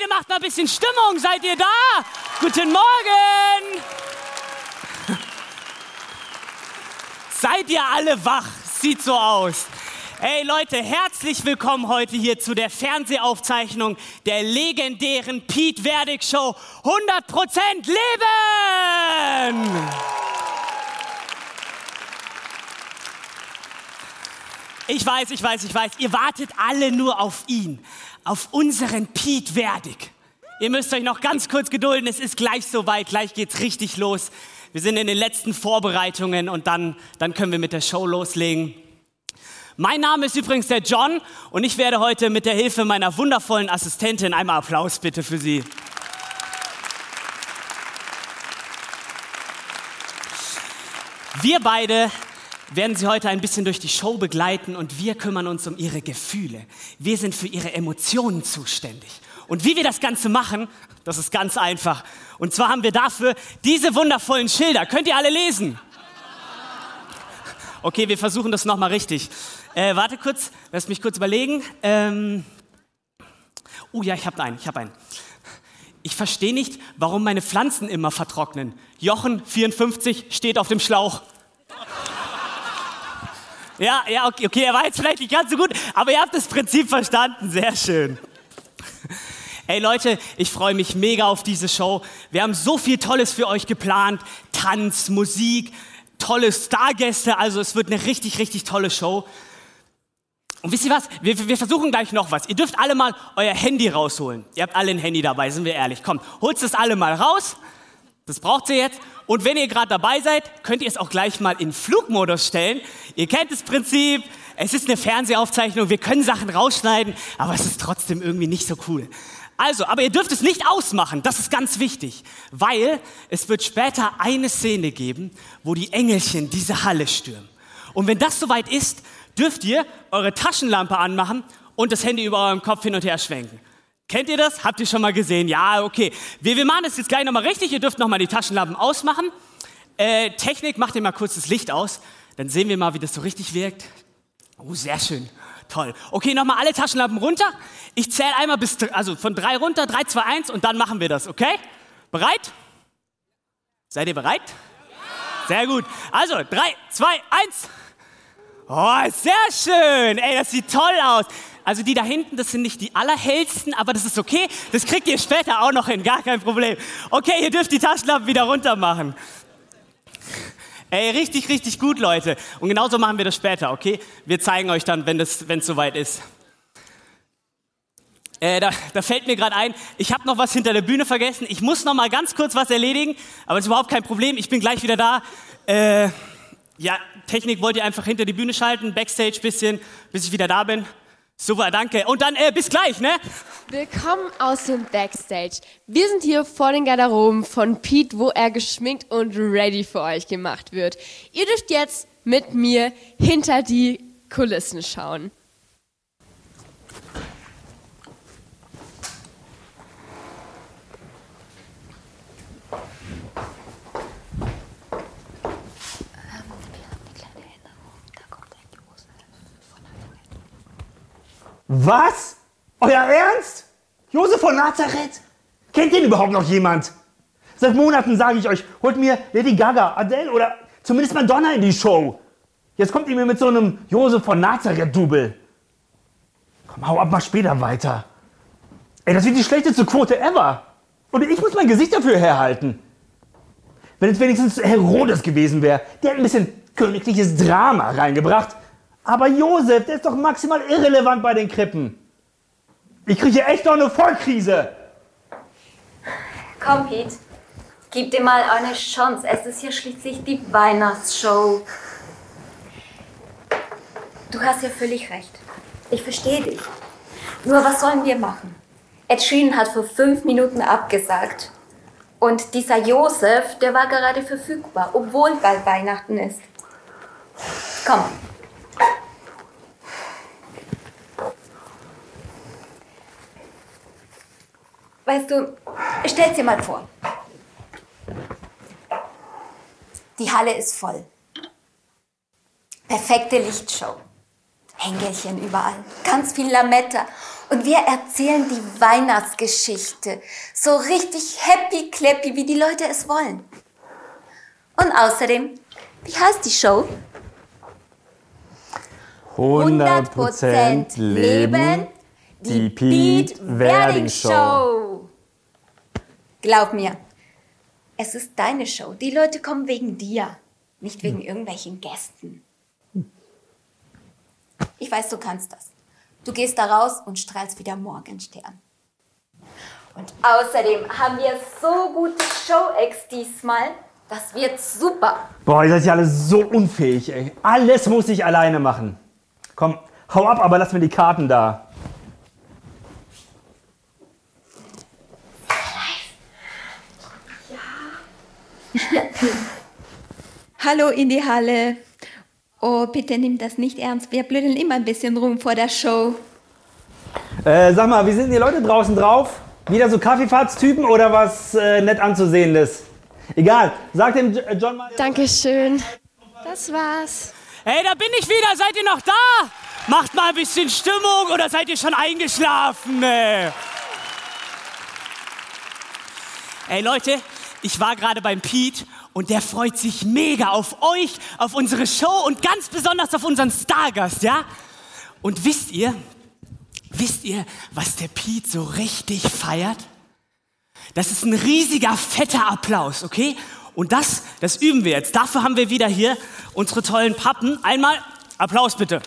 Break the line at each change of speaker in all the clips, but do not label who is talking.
Leute, macht mal ein bisschen Stimmung. Seid ihr da? Guten Morgen. Seid ihr alle wach? Sieht so aus. Hey Leute, herzlich willkommen heute hier zu der Fernsehaufzeichnung der legendären Pete Werdig Show 100% Leben! Ich weiß, ich weiß, ich weiß, ihr wartet alle nur auf ihn, auf unseren Pete Werdig. Ihr müsst euch noch ganz kurz gedulden, es ist gleich soweit, gleich geht's richtig los. Wir sind in den letzten Vorbereitungen und dann, dann können wir mit der Show loslegen. Mein Name ist übrigens der John und ich werde heute mit der Hilfe meiner wundervollen Assistentin einmal Applaus bitte für sie. Wir beide werden Sie heute ein bisschen durch die Show begleiten und wir kümmern uns um Ihre Gefühle. Wir sind für Ihre Emotionen zuständig. Und wie wir das Ganze machen, das ist ganz einfach. Und zwar haben wir dafür diese wundervollen Schilder. Könnt ihr alle lesen? Okay, wir versuchen das nochmal richtig. Äh, warte kurz, lass mich kurz überlegen. Ähm oh ja, ich habe einen, ich habe einen. Ich verstehe nicht, warum meine Pflanzen immer vertrocknen. Jochen 54 steht auf dem Schlauch. Ja, ja, okay, okay, er war jetzt vielleicht nicht ganz so gut, aber ihr habt das Prinzip verstanden. Sehr schön. Hey Leute, ich freue mich mega auf diese Show. Wir haben so viel Tolles für euch geplant. Tanz, Musik, tolle Stargäste. Also es wird eine richtig, richtig tolle Show. Und wisst ihr was? Wir, wir, versuchen gleich noch was. Ihr dürft alle mal euer Handy rausholen. Ihr habt alle ein Handy dabei, sind wir ehrlich. Kommt, holt es alle mal raus. Das braucht ihr jetzt. Und wenn ihr gerade dabei seid, könnt ihr es auch gleich mal in Flugmodus stellen. Ihr kennt das Prinzip. Es ist eine Fernsehaufzeichnung. Wir können Sachen rausschneiden, aber es ist trotzdem irgendwie nicht so cool. Also, aber ihr dürft es nicht ausmachen, das ist ganz wichtig, weil es wird später eine Szene geben, wo die Engelchen diese Halle stürmen. Und wenn das soweit ist, dürft ihr eure Taschenlampe anmachen und das Handy über eurem Kopf hin und her schwenken. Kennt ihr das? Habt ihr schon mal gesehen? Ja, okay. Wir, wir machen das jetzt gleich nochmal richtig. Ihr dürft nochmal die Taschenlampen ausmachen. Äh, Technik, macht ihr mal kurz das Licht aus. Dann sehen wir mal, wie das so richtig wirkt. Oh, sehr schön. Toll. Okay, nochmal alle Taschenlampen runter. Ich zähle einmal bis, also von drei runter, drei, zwei, eins und dann machen wir das, okay? Bereit? Seid ihr bereit? Sehr gut. Also, drei, zwei, eins. Oh, sehr schön. Ey, das sieht toll aus. Also die da hinten, das sind nicht die allerhellsten, aber das ist okay. Das kriegt ihr später auch noch hin, gar kein Problem. Okay, ihr dürft die Taschenlampen wieder runter machen. Ey, richtig, richtig gut, Leute. Und genauso machen wir das später, okay? Wir zeigen euch dann, wenn es soweit ist. Äh, da, da, fällt mir gerade ein, ich habe noch was hinter der Bühne vergessen. Ich muss noch mal ganz kurz was erledigen, aber es ist überhaupt kein Problem. Ich bin gleich wieder da. Äh, ja, Technik wollt ihr einfach hinter die Bühne schalten, Backstage bisschen, bis ich wieder da bin. Super, danke. Und dann äh, bis gleich, ne?
Willkommen aus dem Backstage. Wir sind hier vor den Garderoben von Pete, wo er geschminkt und ready für euch gemacht wird. Ihr dürft jetzt mit mir hinter die Kulissen schauen.
Was? Euer Ernst? Josef von Nazareth? Kennt den überhaupt noch jemand? Seit Monaten sage ich euch, holt mir Lady Gaga, Adele oder zumindest Madonna in die Show. Jetzt kommt ihr mir mit so einem Josef von Nazareth-Double. Komm, hau ab, mach später weiter. Ey, das wird die schlechteste Quote ever. Und ich muss mein Gesicht dafür herhalten. Wenn es wenigstens Herodes gewesen wäre, der hat ein bisschen königliches Drama reingebracht. Aber Josef, der ist doch maximal irrelevant bei den Krippen. Ich kriege echt noch eine Vollkrise.
Komm, Pete. Gib dir mal eine Chance. Es ist hier schließlich die Weihnachtsshow. Du hast ja völlig recht. Ich verstehe dich. Nur was sollen wir machen? Ed Sheeran hat vor fünf Minuten abgesagt. Und dieser Josef, der war gerade verfügbar, obwohl bald Weihnachten ist. Komm, Weißt du, stell's dir mal vor. Die Halle ist voll. Perfekte Lichtshow. Engelchen überall, ganz viel Lametta. Und wir erzählen die Weihnachtsgeschichte. So richtig happy clappy, wie die Leute es wollen. Und außerdem, wie heißt die Show?
100% Leben, die Pete Werding Show.
Glaub mir, es ist deine Show. Die Leute kommen wegen dir, nicht wegen irgendwelchen Gästen. Ich weiß, du kannst das. Du gehst da raus und strahlst wieder Morgenstern. Und außerdem haben wir so gute Show-Ex diesmal. Das wird super.
Boah, ihr seid ja alle so unfähig, ey. Alles muss ich alleine machen. Komm, hau ab, aber lass mir die Karten da.
Hallo in die Halle. Oh, bitte nimm das nicht ernst. Wir blödeln immer ein bisschen rum vor der Show.
Äh, sag mal, wie sind die Leute draußen drauf? Wieder so Kaffeefahrtstypen oder was äh, nett anzusehendes? Egal, sag dem J- John mal.
Dankeschön. Das war's.
Hey, da bin ich wieder. Seid ihr noch da? Macht mal ein bisschen Stimmung oder seid ihr schon eingeschlafen? Ey, ey Leute, ich war gerade beim Pete und der freut sich mega auf euch, auf unsere Show und ganz besonders auf unseren Stargast, ja? Und wisst ihr, wisst ihr, was der Pete so richtig feiert? Das ist ein riesiger, fetter Applaus, okay? Und das, das üben wir jetzt. Dafür haben wir wieder hier unsere tollen Pappen. Einmal Applaus bitte.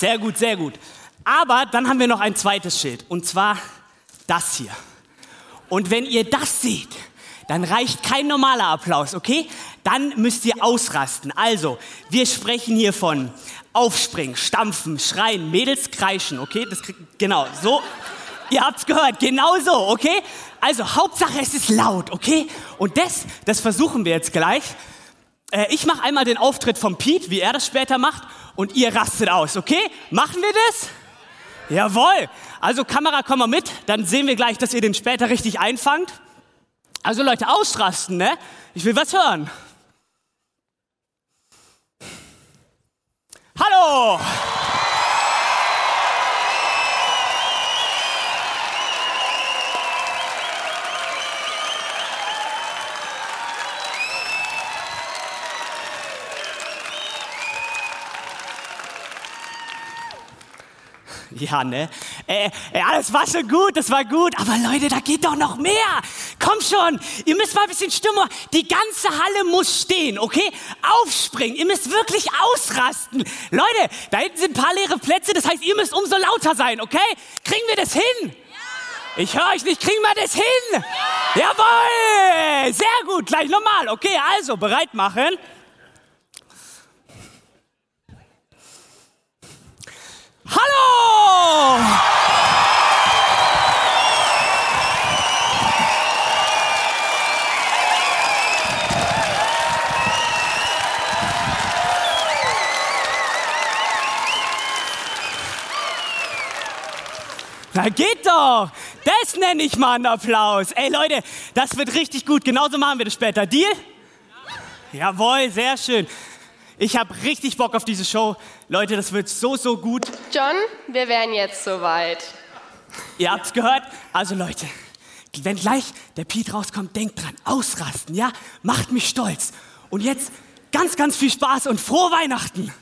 Sehr gut, sehr gut. Aber dann haben wir noch ein zweites Schild. Und zwar das hier. Und wenn ihr das seht, dann reicht kein normaler Applaus, okay? Dann müsst ihr ausrasten. Also, wir sprechen hier von aufspringen, stampfen, schreien, Mädels kreischen, okay? Das krieg, genau, so. Ihr habt's gehört, genau so, okay? Also, Hauptsache es ist laut, okay? Und das, das versuchen wir jetzt gleich. Äh, ich mache einmal den Auftritt von Pete, wie er das später macht, und ihr rastet aus, okay? Machen wir das? Jawohl. Also Kamera, komm mal mit, dann sehen wir gleich, dass ihr den später richtig einfangt. Also Leute, ausrasten, ne? Ich will was hören. Hallo! Ja, ne? Äh, ja, das war schon gut, das war gut. Aber Leute, da geht doch noch mehr. Komm schon, ihr müsst mal ein bisschen Stimmung. Die ganze Halle muss stehen, okay? Aufspringen, ihr müsst wirklich ausrasten. Leute, da hinten sind ein paar leere Plätze, das heißt, ihr müsst umso lauter sein, okay? Kriegen wir das hin? Ich höre euch nicht, kriegen wir das hin? Jawohl! Sehr gut, gleich nochmal. Okay, also, bereit machen. Hallo! Na geht doch! Das nenne ich mal einen Applaus. Ey Leute, das wird richtig gut. Genauso machen wir das später. Deal? Jawohl, sehr schön. Ich habe richtig Bock auf diese Show. Leute, das wird so, so gut.
John, wir wären jetzt soweit.
Ihr habt's gehört. Also Leute, wenn gleich der Pete rauskommt, denkt dran, ausrasten, ja? Macht mich stolz. Und jetzt ganz, ganz viel Spaß und frohe Weihnachten.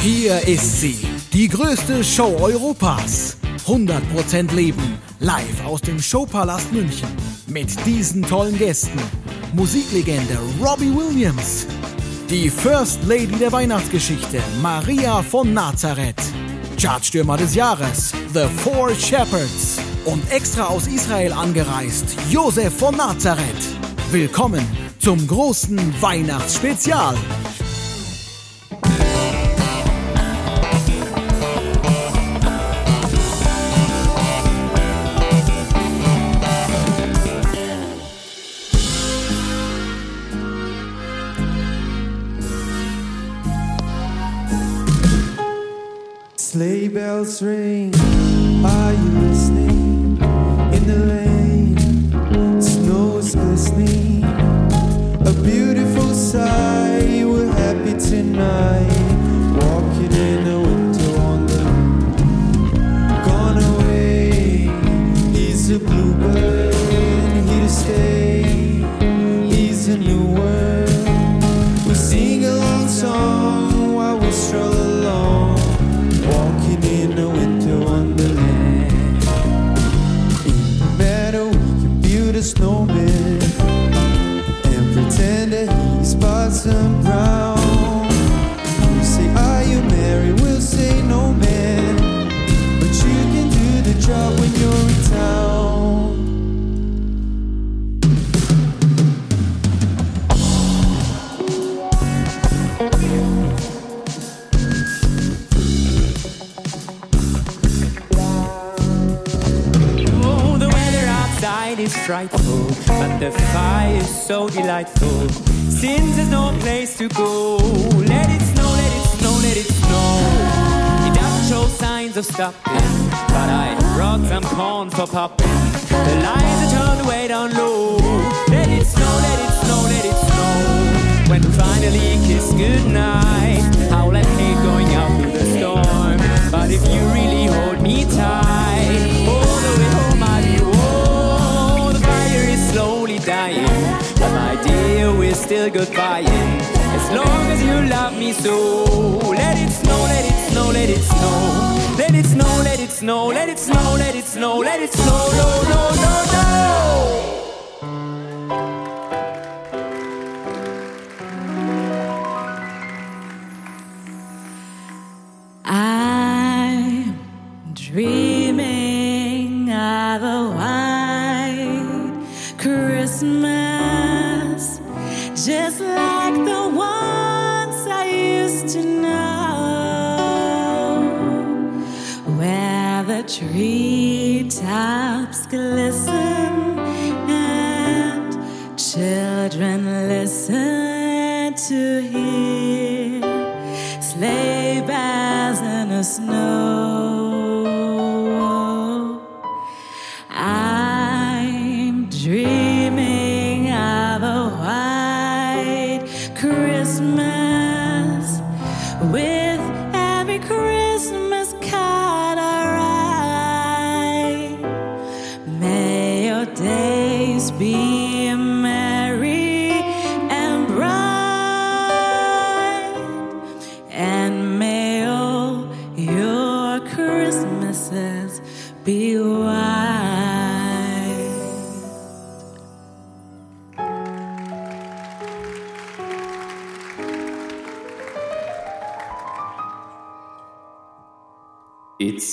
Hier ist sie, die größte Show Europas. 100% Leben, live aus dem Showpalast München. Mit diesen tollen Gästen. Musiklegende Robbie Williams. Die First Lady der Weihnachtsgeschichte, Maria von Nazareth. Chartstürmer des Jahres, The Four Shepherds. Und extra aus Israel angereist, Josef von Nazareth. Willkommen zum großen Weihnachtsspezial.
Ring,
I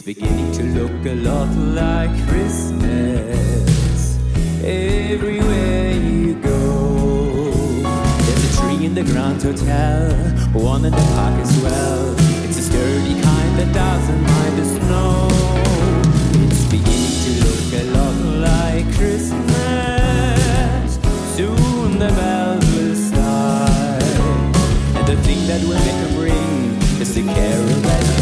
beginning to look a lot like Christmas everywhere you go. There's a tree in the Grand Hotel, one in the park as well. It's a sturdy kind that doesn't mind the snow. It's beginning to look a lot like Christmas. Soon the bells will start, and the thing that will make a ring is the carol that.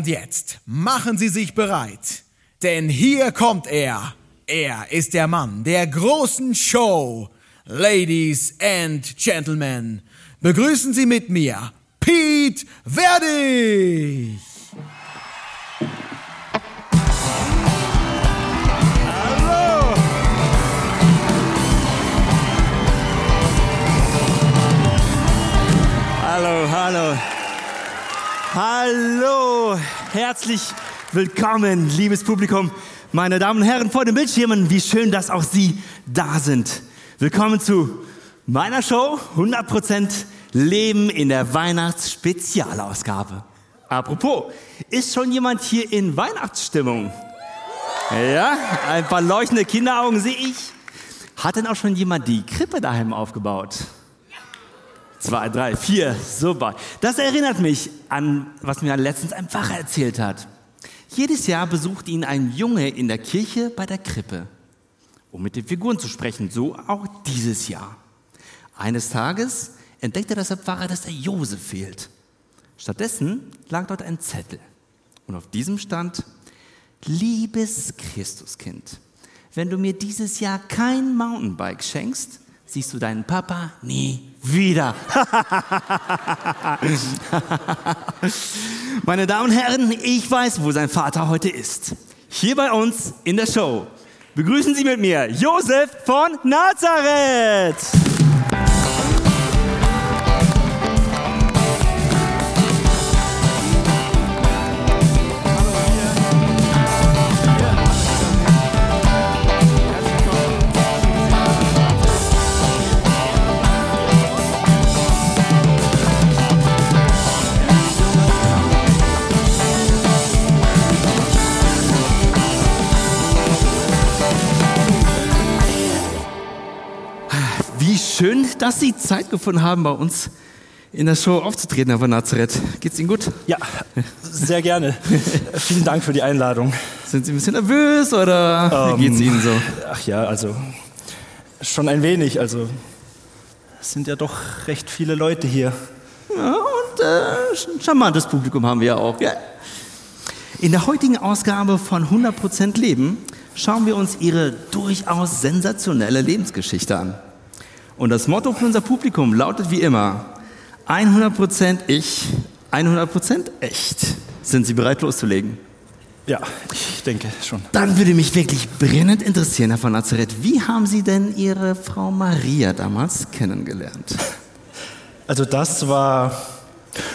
Und jetzt machen Sie sich bereit, denn hier kommt er. Er ist der Mann der großen Show. Ladies and Gentlemen, begrüßen Sie mit mir Pete Verdig.
Hallo, hallo. Hallo, herzlich willkommen, liebes Publikum, meine Damen und Herren vor den Bildschirmen. Wie schön, dass auch Sie da sind. Willkommen zu meiner Show 100% Leben in der Weihnachtsspezialausgabe. Apropos, ist schon jemand hier in Weihnachtsstimmung? Ja, ein paar leuchtende Kinderaugen sehe ich. Hat denn auch schon jemand die Krippe daheim aufgebaut? Zwei, drei, vier, super. Das erinnert mich an, was mir letztens ein Pfarrer erzählt hat. Jedes Jahr besucht ihn ein Junge in der Kirche bei der Krippe, um mit den Figuren zu sprechen. So auch dieses Jahr. Eines Tages entdeckte das Pfarrer, dass der Josef fehlt. Stattdessen lag dort ein Zettel. Und auf diesem stand, liebes Christuskind, wenn du mir dieses Jahr kein Mountainbike schenkst, siehst du deinen Papa nie wieder. Meine Damen und Herren, ich weiß, wo sein Vater heute ist. Hier bei uns in der Show. Begrüßen Sie mit mir Josef von Nazareth. Schön, dass Sie Zeit gefunden haben, bei uns in der Show aufzutreten, Herr von Nazareth. Geht's Ihnen gut?
Ja, sehr gerne. Vielen Dank für die Einladung.
Sind Sie ein bisschen nervös oder wie
Ähm,
geht's Ihnen so?
Ach ja, also schon ein wenig. Also es sind ja doch recht viele Leute hier.
Ja, und äh, ein charmantes Publikum haben wir ja auch. Ja. In der heutigen Ausgabe von 100% Leben schauen wir uns Ihre durchaus sensationelle Lebensgeschichte an. Und das Motto für unser Publikum lautet wie immer, 100% ich, 100% echt. Sind Sie bereit loszulegen?
Ja, ich denke schon.
Dann würde mich wirklich brennend interessieren, Herr von Nazareth, wie haben Sie denn Ihre Frau Maria damals kennengelernt?
Also das war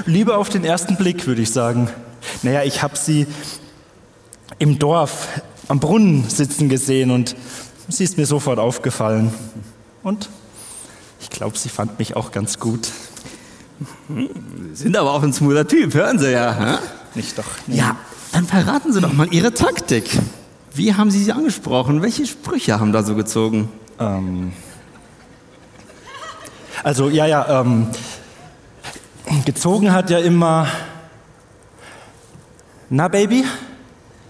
Liebe auf den ersten Blick, würde ich sagen. Naja, ich habe sie im Dorf am Brunnen sitzen gesehen und sie ist mir sofort aufgefallen. Und glaube, sie fand mich auch ganz gut.
Sie sind aber auch ein smoother Typ, hören Sie ja. hä?
Nicht doch? Nee.
Ja, dann verraten Sie doch mal Ihre Taktik. Wie haben Sie sie angesprochen? Welche Sprüche haben da so gezogen?
Ähm, also, ja, ja, ähm, gezogen hat ja immer. Na, Baby,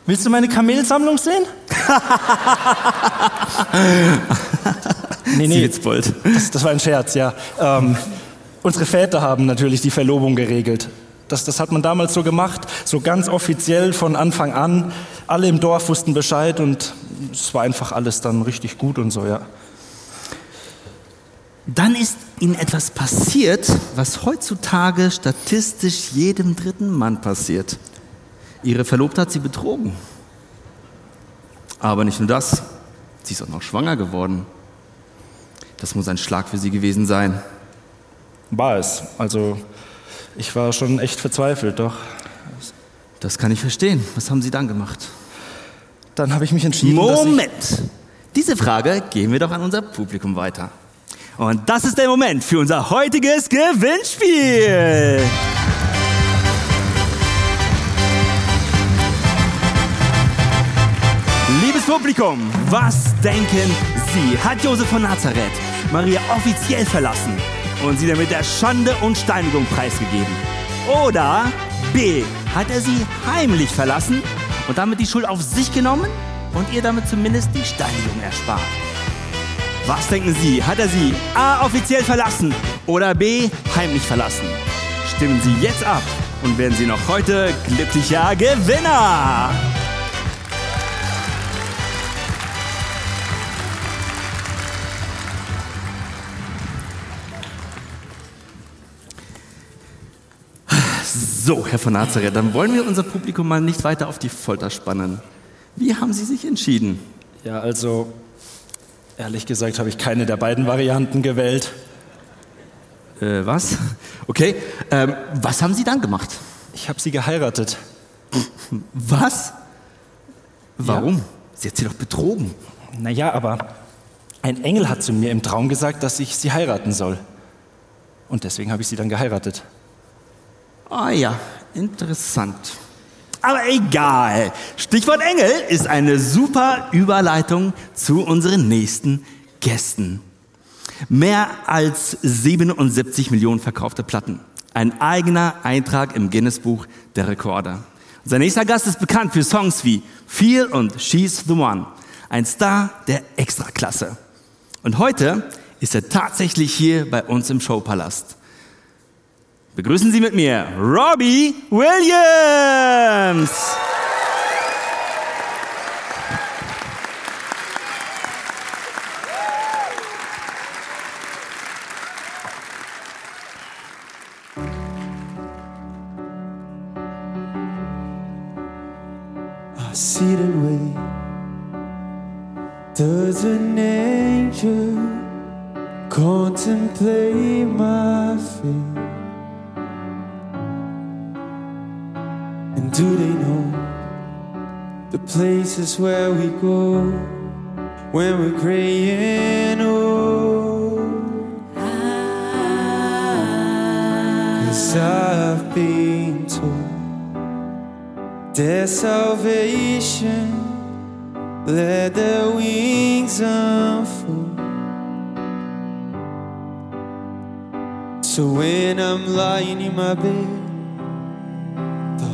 willst du meine Kamelsammlung sehen? nee, nee,
bald.
das, das war ein Scherz, ja. Ähm, unsere Väter haben natürlich die Verlobung geregelt. Das, das hat man damals so gemacht, so ganz offiziell von Anfang an. Alle im Dorf wussten Bescheid und es war einfach alles dann richtig gut und so, ja.
Dann ist Ihnen etwas passiert, was heutzutage statistisch jedem dritten Mann passiert. Ihre Verlobte hat Sie betrogen. Aber nicht nur das, sie ist auch noch schwanger geworden. Das muss ein Schlag für Sie gewesen sein.
War es. Also ich war schon echt verzweifelt, doch.
Das kann ich verstehen. Was haben Sie dann gemacht?
Dann habe ich mich entschieden, dass ich...
Moment! Diese Frage geben wir doch an unser Publikum weiter. Und das ist der Moment für unser heutiges Gewinnspiel. Liebes Publikum, was denken Sie? Hat Josef von Nazareth Maria offiziell verlassen und sie damit der Schande und Steinigung preisgegeben? Oder B. Hat er sie heimlich verlassen und damit die Schuld auf sich genommen und ihr damit zumindest die Steinigung erspart? Was denken Sie? Hat er sie A. offiziell verlassen oder B. heimlich verlassen? Stimmen Sie jetzt ab und werden Sie noch heute glücklicher Gewinner. So, Herr von Nazareth, dann wollen wir unser Publikum mal nicht weiter auf die Folter spannen. Wie haben Sie sich entschieden?
Ja, also ehrlich gesagt habe ich keine der beiden Varianten gewählt.
Äh, was? Okay, ähm, was haben Sie dann gemacht?
Ich habe sie geheiratet.
Was? Warum? Sie hat Sie doch betrogen.
Naja, aber ein Engel hat zu mir im Traum gesagt, dass ich sie heiraten soll. Und deswegen habe ich sie dann geheiratet.
Ah ja, interessant. Aber egal. Stichwort Engel ist eine super Überleitung zu unseren nächsten Gästen. Mehr als 77 Millionen verkaufte Platten. Ein eigener Eintrag im Guinness-Buch der Rekorde. Unser nächster Gast ist bekannt für Songs wie Feel und She's the One. Ein Star der Extraklasse. Und heute ist er tatsächlich hier bei uns im Showpalast. Begrüßen Sie mit mir Robbie Williams.
I my fate? Do they know the places where we go when we're gray and old? Oh, Cause I've been told their salvation. Let their wings unfold. So when I'm lying in my bed,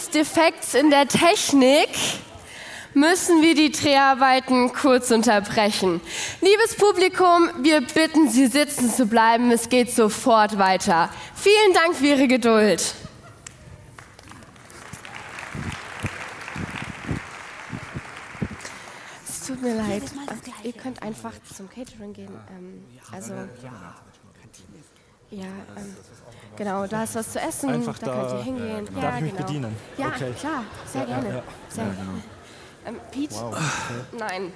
eines Defekts in der Technik müssen wir die Dreharbeiten kurz unterbrechen. Liebes Publikum, wir bitten Sie sitzen zu bleiben. Es geht sofort weiter. Vielen Dank für Ihre Geduld. Es tut mir leid. Ihr könnt einfach zum Catering gehen. Ähm, also ja, ähm, genau, da ist was zu essen,
Einfach
da,
da,
könnt ihr hingehen.
äh,
ja,
darf ich mich
genau.
bedienen?
Ja,
Okay.
klar, sehr
Ja,
gerne.
ja, ja.
Sehr
Ja,
gerne. Ähm, Pete? Nein.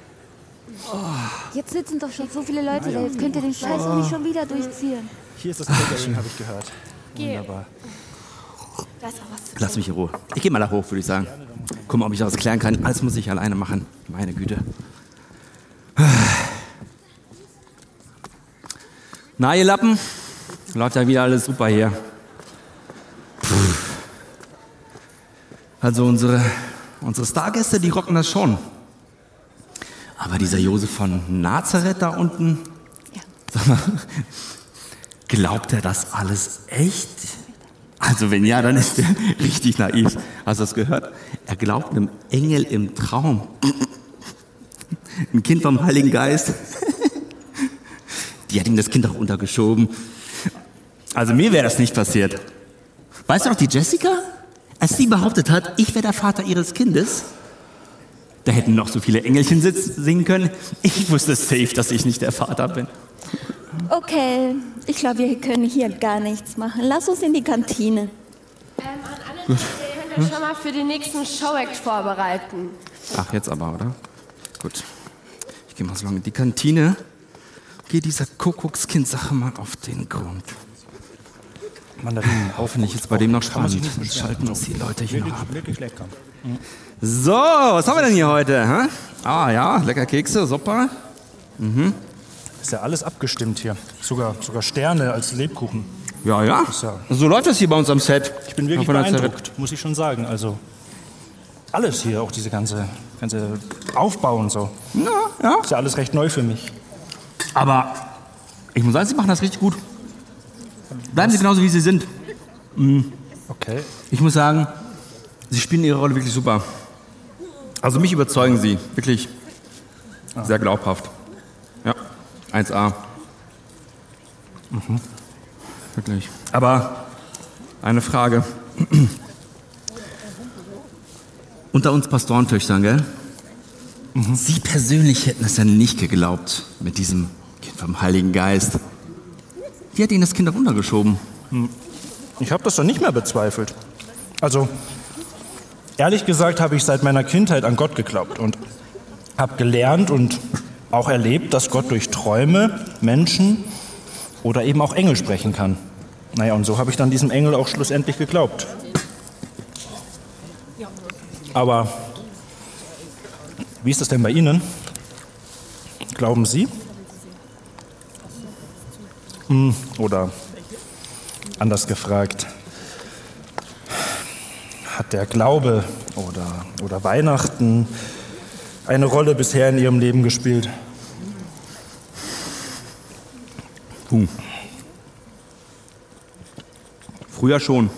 Jetzt sitzen doch schon so viele Leute da. Jetzt könnt ihr den Scheiß doch nicht schon wieder durchziehen.
Hier ist das Catering, habe ich gehört.
Geh.
Wunderbar.
Da ist auch was zu
Lass mich in Ruhe. Ich gehe mal da hoch, würde ich sagen. Guck mal, ob ich da was klären kann. Alles muss ich alleine machen. Meine Güte. Na, ihr Lappen? Läuft ja wieder alles super hier. Puh. Also unsere, unsere Stargäste, die rocken das schon. Aber dieser Josef von Nazareth da unten, sag mal, glaubt er das alles echt? Also wenn ja, dann ist er richtig naiv. Hast du das gehört? Er glaubt einem Engel im Traum. Ein Kind vom Heiligen Geist. Die hat ihm das Kind auch untergeschoben. Also mir wäre das nicht passiert. Weißt du noch die Jessica? Als sie behauptet hat, ich wäre der Vater ihres Kindes, da hätten noch so viele Engelchen singen können. Ich wusste safe, dass ich nicht der Vater bin.
Okay, ich glaube, wir können hier gar nichts machen. Lass uns in die Kantine.
Ähm, an alle Leute, ihr könnt euch schon mal für den nächsten Showact vorbereiten.
Ach, jetzt aber, oder? Gut. Ich gehe mal so lange in die Kantine. Geh dieser Kuckuckskind-Sache mal auf den Grund.
Mandarinen,
Finde ich jetzt bei dem noch spannend. schalten uns die Leute hier noch ab.
Wirklich lecker.
So, was haben wir denn hier heute? Hä? Ah ja, lecker Kekse, super.
Ist ja alles abgestimmt hier. Sogar, sogar Sterne als Lebkuchen.
Ja, ja.
Ist ja-
So läuft das hier bei uns am Set.
Ich bin wirklich beeindruckt, muss ich schon sagen. Also alles hier, auch diese ganze, ganze Aufbau und so.
Ja, ja.
Ist ja alles recht neu für mich.
Aber ich muss sagen, Sie machen das richtig gut. Bleiben Sie genauso, wie Sie sind.
Okay.
Ich muss sagen, Sie spielen Ihre Rolle wirklich super. Also mich überzeugen Sie, wirklich sehr glaubhaft. Ja, 1A. Mhm. Wirklich. Aber eine Frage. Unter uns Pastorentöchtern, gell? Sie persönlich hätten es ja nicht geglaubt mit diesem Kind vom Heiligen Geist. Wie hat Ihnen das Kind auch untergeschoben?
Ich habe das doch nicht mehr bezweifelt. Also, ehrlich gesagt habe ich seit meiner Kindheit an Gott geglaubt und habe gelernt und auch erlebt, dass Gott durch Träume, Menschen oder eben auch Engel sprechen kann. Naja, und so habe ich dann diesem Engel auch schlussendlich geglaubt. Aber wie ist das denn bei Ihnen? Glauben Sie? Oder anders gefragt, hat der Glaube oder, oder Weihnachten eine Rolle bisher in Ihrem Leben gespielt?
Puh. Früher schon.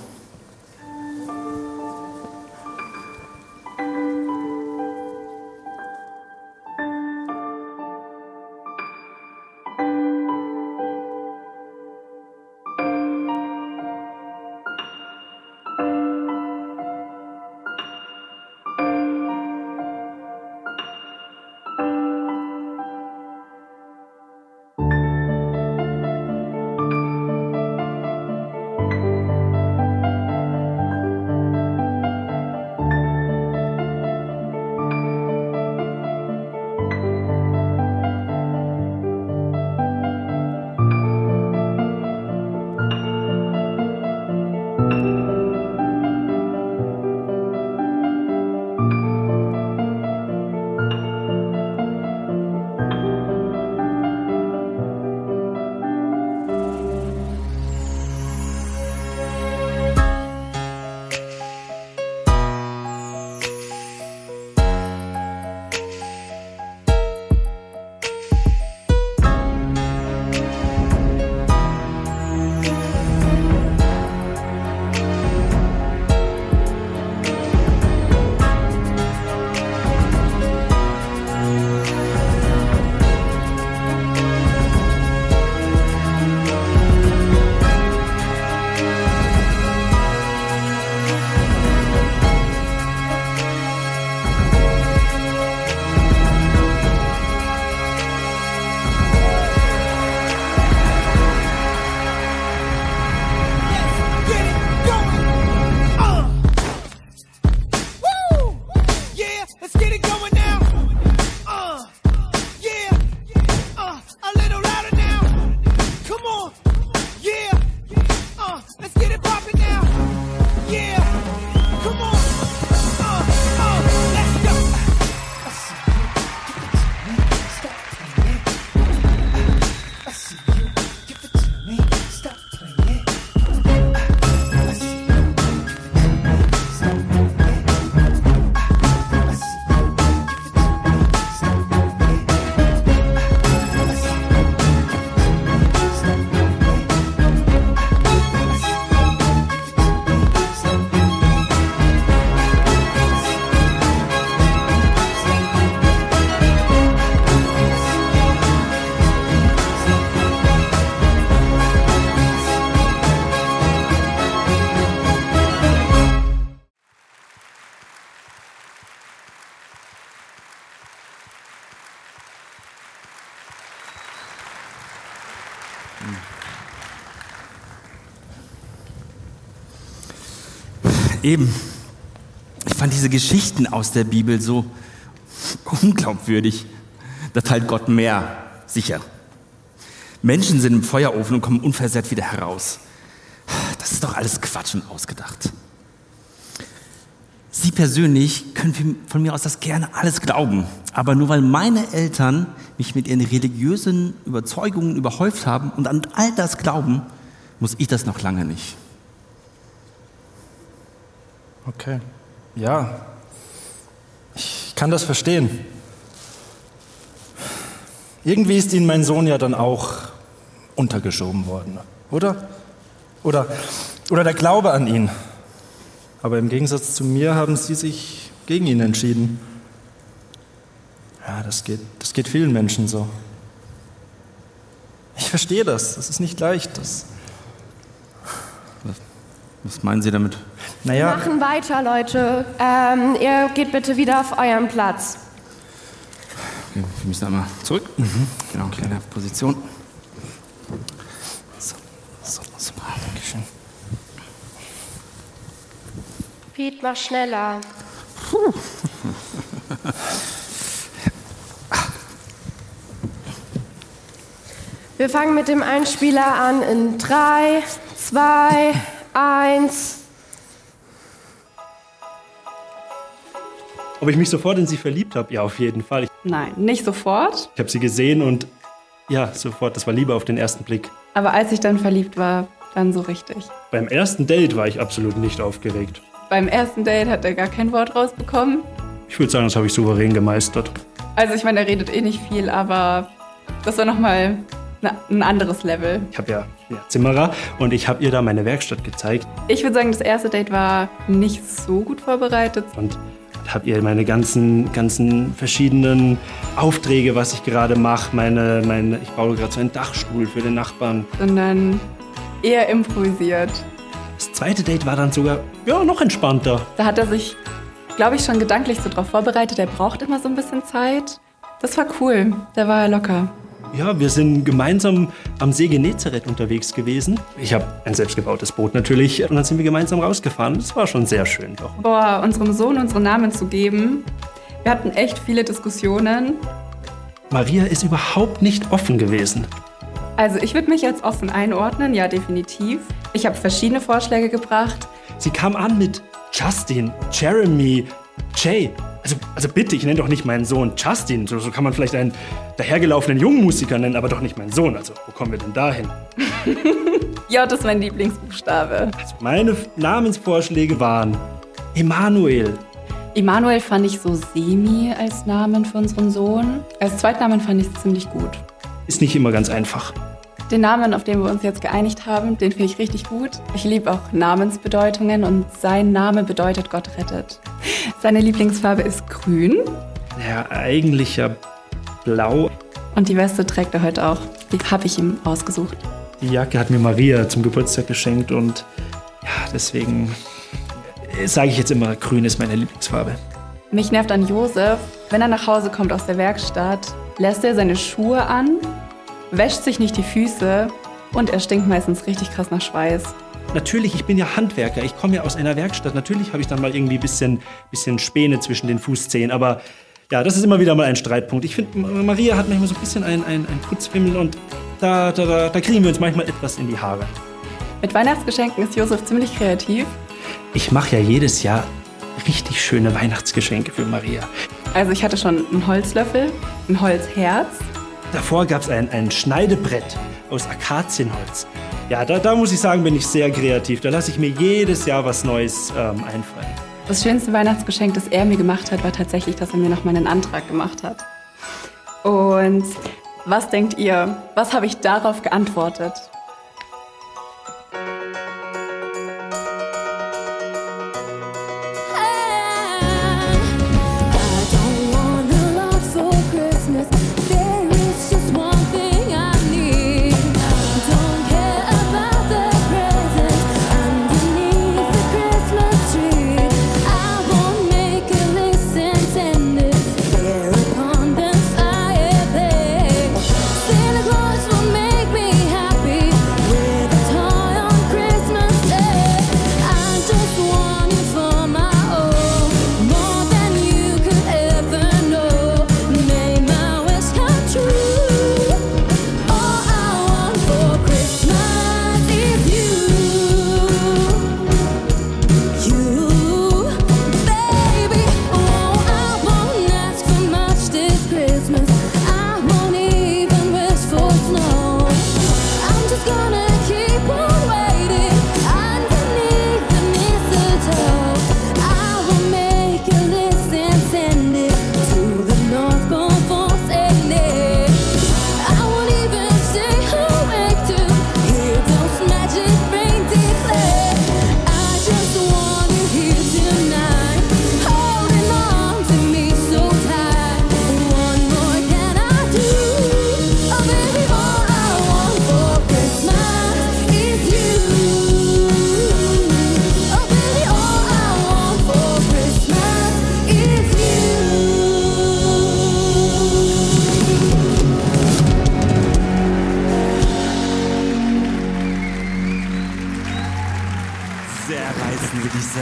Eben. Ich fand diese Geschichten aus der Bibel so unglaubwürdig. Da teilt Gott mehr, sicher. Menschen sind im Feuerofen und kommen unversehrt wieder heraus. Das ist doch alles Quatsch und ausgedacht. Sie persönlich können von mir aus das gerne alles glauben. Aber nur weil meine Eltern mich mit ihren religiösen Überzeugungen überhäuft haben und an all das glauben, muss ich das noch lange nicht.
Okay. Ja. Ich kann das verstehen. Irgendwie ist Ihnen mein Sohn ja dann auch untergeschoben worden, oder? Oder, oder der Glaube an ihn. Aber im Gegensatz zu mir haben Sie sich gegen ihn entschieden. Ja, das geht, das geht vielen Menschen so. Ich verstehe das. Das ist nicht leicht. Das
Was meinen Sie damit?
Wir machen weiter, Leute. Ähm, ihr geht bitte wieder auf euren Platz.
Okay, wir müssen einmal zurück. Genau, kleine Position. So, so, so. Dankeschön.
Piet, mach schneller. Wir fangen mit dem Einspieler an in 3, 2, 1.
Ob ich mich sofort in sie verliebt habe? Ja, auf jeden Fall.
Nein, nicht sofort.
ich habe sie gesehen und ja, sofort. Das war Liebe auf den ersten Blick.
Aber als ich dann verliebt war, dann so richtig.
Beim ersten Date war ich absolut nicht aufgeregt.
Beim ersten Date hat er gar kein Wort rausbekommen.
Ich würde sagen, das habe ich souverän gemeistert.
Also ich meine, er redet eh nicht viel, aber das war nochmal ein anderes Level.
Ich habe ja, ja Zimmerer und ich habe ihr da meine Werkstatt gezeigt
Ich würde sagen, das erste Date war nicht so gut vorbereitet.
und habe ihr meine ganzen, ganzen verschiedenen Aufträge, was ich gerade mache. Meine, meine, ich baue gerade so einen Dachstuhl für den Nachbarn.
sondern eher improvisiert.
Das zweite Date war dann sogar ja, noch entspannter.
Da hat er sich, glaube ich, schon gedanklich so drauf vorbereitet. Er braucht immer so ein bisschen Zeit. Das war cool. Da war er locker.
Ja, wir sind gemeinsam am See Genezareth unterwegs gewesen. Ich habe ein selbstgebautes Boot natürlich und dann sind wir gemeinsam rausgefahren. Das war schon sehr schön doch.
Boah, unserem Sohn unsere Namen zu geben. Wir hatten echt viele Diskussionen.
Maria ist überhaupt nicht offen gewesen.
Also ich würde mich als offen einordnen, ja definitiv. Ich habe verschiedene Vorschläge gebracht.
Sie kam an mit Justin, Jeremy, Jay. Also, also bitte, ich nenne doch nicht meinen Sohn Justin. So, so kann man vielleicht einen dahergelaufenen jungen Musiker nennen, aber doch nicht meinen Sohn. Also, wo kommen wir denn dahin?
J ist mein Lieblingsbuchstabe.
Also meine Namensvorschläge waren Emanuel,
Emanuel fand ich so semi als Namen für unseren Sohn. Als Zweitnamen fand ich es ziemlich gut.
ist nicht immer ganz einfach.
Den Namen, auf den wir uns jetzt geeinigt haben, den finde ich richtig gut. Ich liebe auch Namensbedeutungen und sein Name bedeutet Gott rettet. Seine Lieblingsfarbe ist grün
Ja, eigentlich ja blau.
und die Weste trägt er heute auch. Die habe ich ihm ausgesucht.
Die Jacke hat mir Maria zum Geburtstag geschenkt und ja, deswegen sage ich jetzt immer, grün ist meine Lieblingsfarbe.
Mich nervt an Josef, wenn er nach Hause kommt aus der Werkstatt, lässt er seine Schuhe an, wäscht sich nicht die Füße und er stinkt meistens richtig krass nach Schweiß.
Natürlich, ich bin ja Handwerker, ich komme ja aus einer Werkstatt. Natürlich habe ich dann mal irgendwie ein bisschen, bisschen Späne zwischen den Fußzehen, aber ja, das ist immer wieder mal ein Streitpunkt. Ich finde, Maria hat manchmal so ein bisschen ein, ein, ein Putzfimmel und da, da, da, da kriegen wir uns manchmal etwas in die Haare.
Mit Weihnachtsgeschenken ist Josef ziemlich kreativ.
Ich mache ja jedes Jahr richtig schöne Weihnachtsgeschenke für Maria.
Also ich hatte schon einen Holzlöffel, ein Holzherz.
Davor gab es ein, ein Schneidebrett aus Akazienholz. Ja, da, da muss ich sagen, bin ich sehr kreativ. Da lasse ich mir jedes Jahr was Neues ähm, einfallen.
Das schönste Weihnachtsgeschenk, das er mir gemacht hat, war tatsächlich, dass er mir noch meinen Antrag gemacht hat. Und was denkt ihr? Was habe ich darauf geantwortet?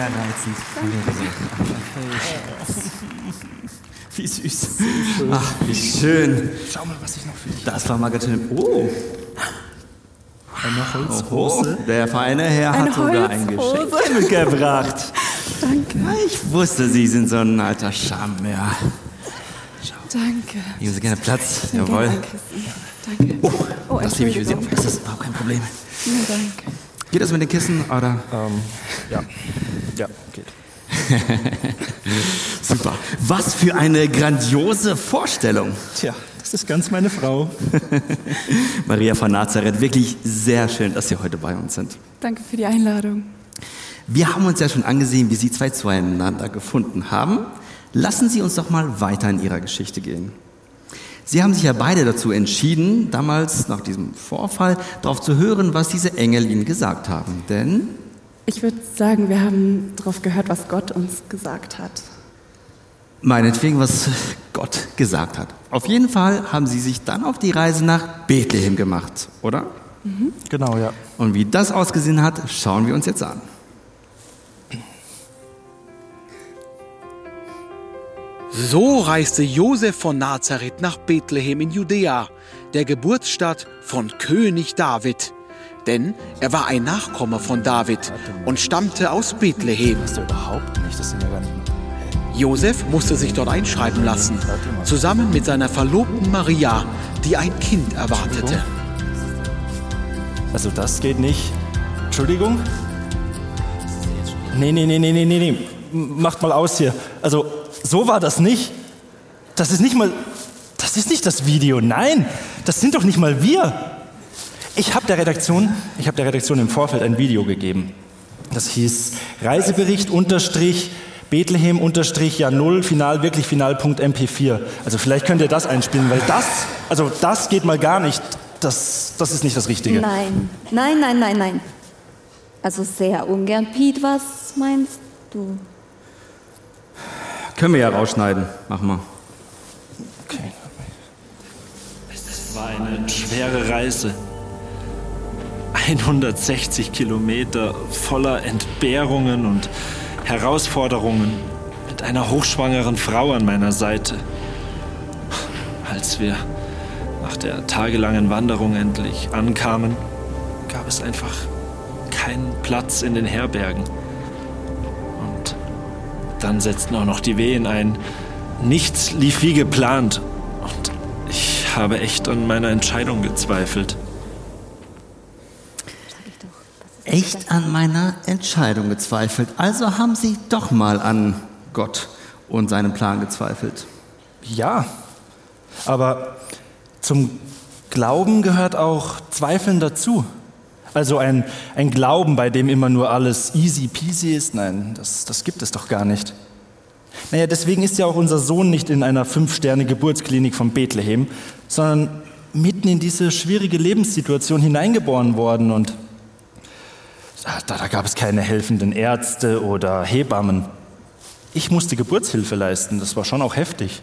Sehr reizend. Wie süß. Ach, wie schön.
Schau mal, was ich noch für dich
Das war Margarete. Oh,
Eine
oh,
Holzrose.
der feine Herr
Eine
hat sogar ein. Geschenk mitgebracht.
Danke.
Ich wusste, Sie sind so ein alter Charmeur.
Danke.
Nehmen Sie gerne Platz.
Nehme
Jawohl.
Kissen. Danke. Oh,
Das hebe ich für Sie auf. Das ist überhaupt kein Problem.
Vielen Dank.
Geht das mit den Kissen oder?
Ähm, ja. Ja, geht.
Super. Was für eine grandiose Vorstellung.
Tja, das ist ganz meine Frau.
Maria von Nazareth, wirklich sehr schön, dass Sie heute bei uns sind.
Danke für die Einladung.
Wir haben uns ja schon angesehen, wie Sie zwei zueinander gefunden haben. Lassen Sie uns doch mal weiter in Ihrer Geschichte gehen. Sie haben sich ja beide dazu entschieden, damals nach diesem Vorfall darauf zu hören, was diese Engel Ihnen gesagt haben. Denn
Ich würde sagen, wir haben darauf gehört, was Gott uns gesagt hat.
meinetwegen, was Gott gesagt hat. Auf jeden Fall haben Sie sich dann auf die Reise nach Bethlehem gemacht, oder?
Genau, ja.
Und wie das ausgesehen hat, schauen wir uns jetzt an.
So reiste Josef von Nazareth nach Bethlehem in Judäa, der Geburtsstadt von König David. Denn er war ein Nachkomme von David und stammte aus Bethlehem. Josef musste sich dort einschreiben lassen, zusammen mit seiner Verlobten Maria, die ein Kind erwartete.
Also das geht nicht. Entschuldigung? Nee, nee, nee, nee, nee, nee, nee. Macht mal aus hier. Also, so war das nicht. Das ist nicht mal. Das ist nicht das Video. Nein, das sind doch nicht mal wir. Ich habe der Redaktion, ich habe der Redaktion im Vorfeld ein Video gegeben. Das hieß Reisebericht unterstrich Bethlehem unterstrich ja null final wirklich final Punkt MP4. Also vielleicht könnt ihr das einspielen, weil das, also das geht mal gar nicht. Das, das ist nicht das Richtige.
Nein, nein, nein, nein, nein. Also sehr ungern. Pete, was meinst du?
Können wir ja rausschneiden. Machen wir.
Okay.
Es war eine schwere Reise. 160 Kilometer voller Entbehrungen und Herausforderungen mit einer hochschwangeren Frau an meiner Seite. Als wir nach der tagelangen Wanderung endlich ankamen, gab es einfach keinen Platz in den Herbergen. Dann setzten auch noch die Wehen ein. Nichts lief wie geplant. Und ich habe echt an meiner Entscheidung gezweifelt.
Echt an meiner Entscheidung gezweifelt. Also haben Sie doch mal an Gott und seinen Plan gezweifelt.
Ja, aber zum Glauben gehört auch Zweifeln dazu. Also ein, ein Glauben, bei dem immer nur alles easy peasy ist, nein, das, das gibt es doch gar nicht. Naja, deswegen ist ja auch unser Sohn nicht in einer Fünf-Sterne-Geburtsklinik von Bethlehem, sondern mitten in diese schwierige Lebenssituation hineingeboren worden und da, da gab es keine helfenden Ärzte oder Hebammen. Ich musste Geburtshilfe leisten, das war schon auch heftig.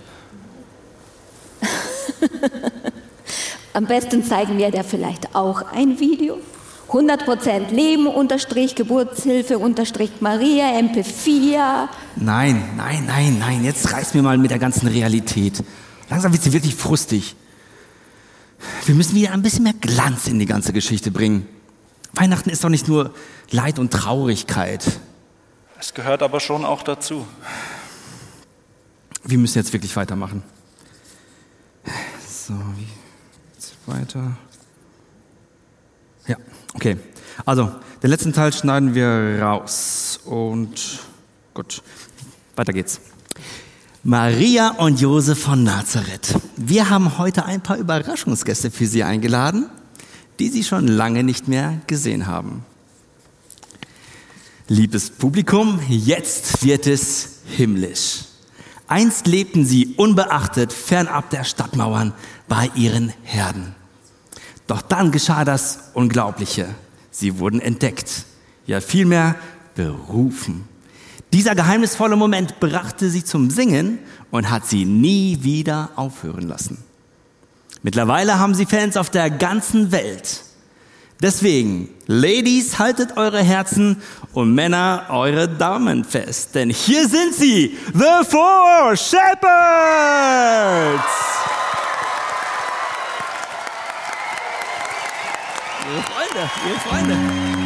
Am besten zeigen wir dir vielleicht auch ein Video. 100% Leben unterstrich Geburtshilfe unterstrich Maria MP4.
Nein, nein, nein, nein, jetzt reiß mir mal mit der ganzen Realität. Langsam wird sie wirklich frustig. Wir müssen wieder ein bisschen mehr Glanz in die ganze Geschichte bringen. Weihnachten ist doch nicht nur Leid und Traurigkeit.
Es gehört aber schon auch dazu.
Wir müssen jetzt wirklich weitermachen. So, wie geht's weiter? Ja, okay. Also, den letzten Teil schneiden wir raus. Und gut, weiter geht's. Maria und Josef von Nazareth. Wir haben heute ein paar Überraschungsgäste für Sie eingeladen, die Sie schon lange nicht mehr gesehen haben. Liebes Publikum, jetzt wird es himmlisch. Einst lebten sie unbeachtet fernab der Stadtmauern bei ihren Herden. Doch dann geschah das Unglaubliche. Sie wurden entdeckt, ja vielmehr berufen. Dieser geheimnisvolle Moment brachte sie zum Singen und hat sie nie wieder aufhören lassen. Mittlerweile haben sie Fans auf der ganzen Welt.
Deswegen, Ladies, haltet eure Herzen und Männer eure Daumen fest, denn hier sind sie, The Four Shepherds! Ihre Freunde, ihre Freunde.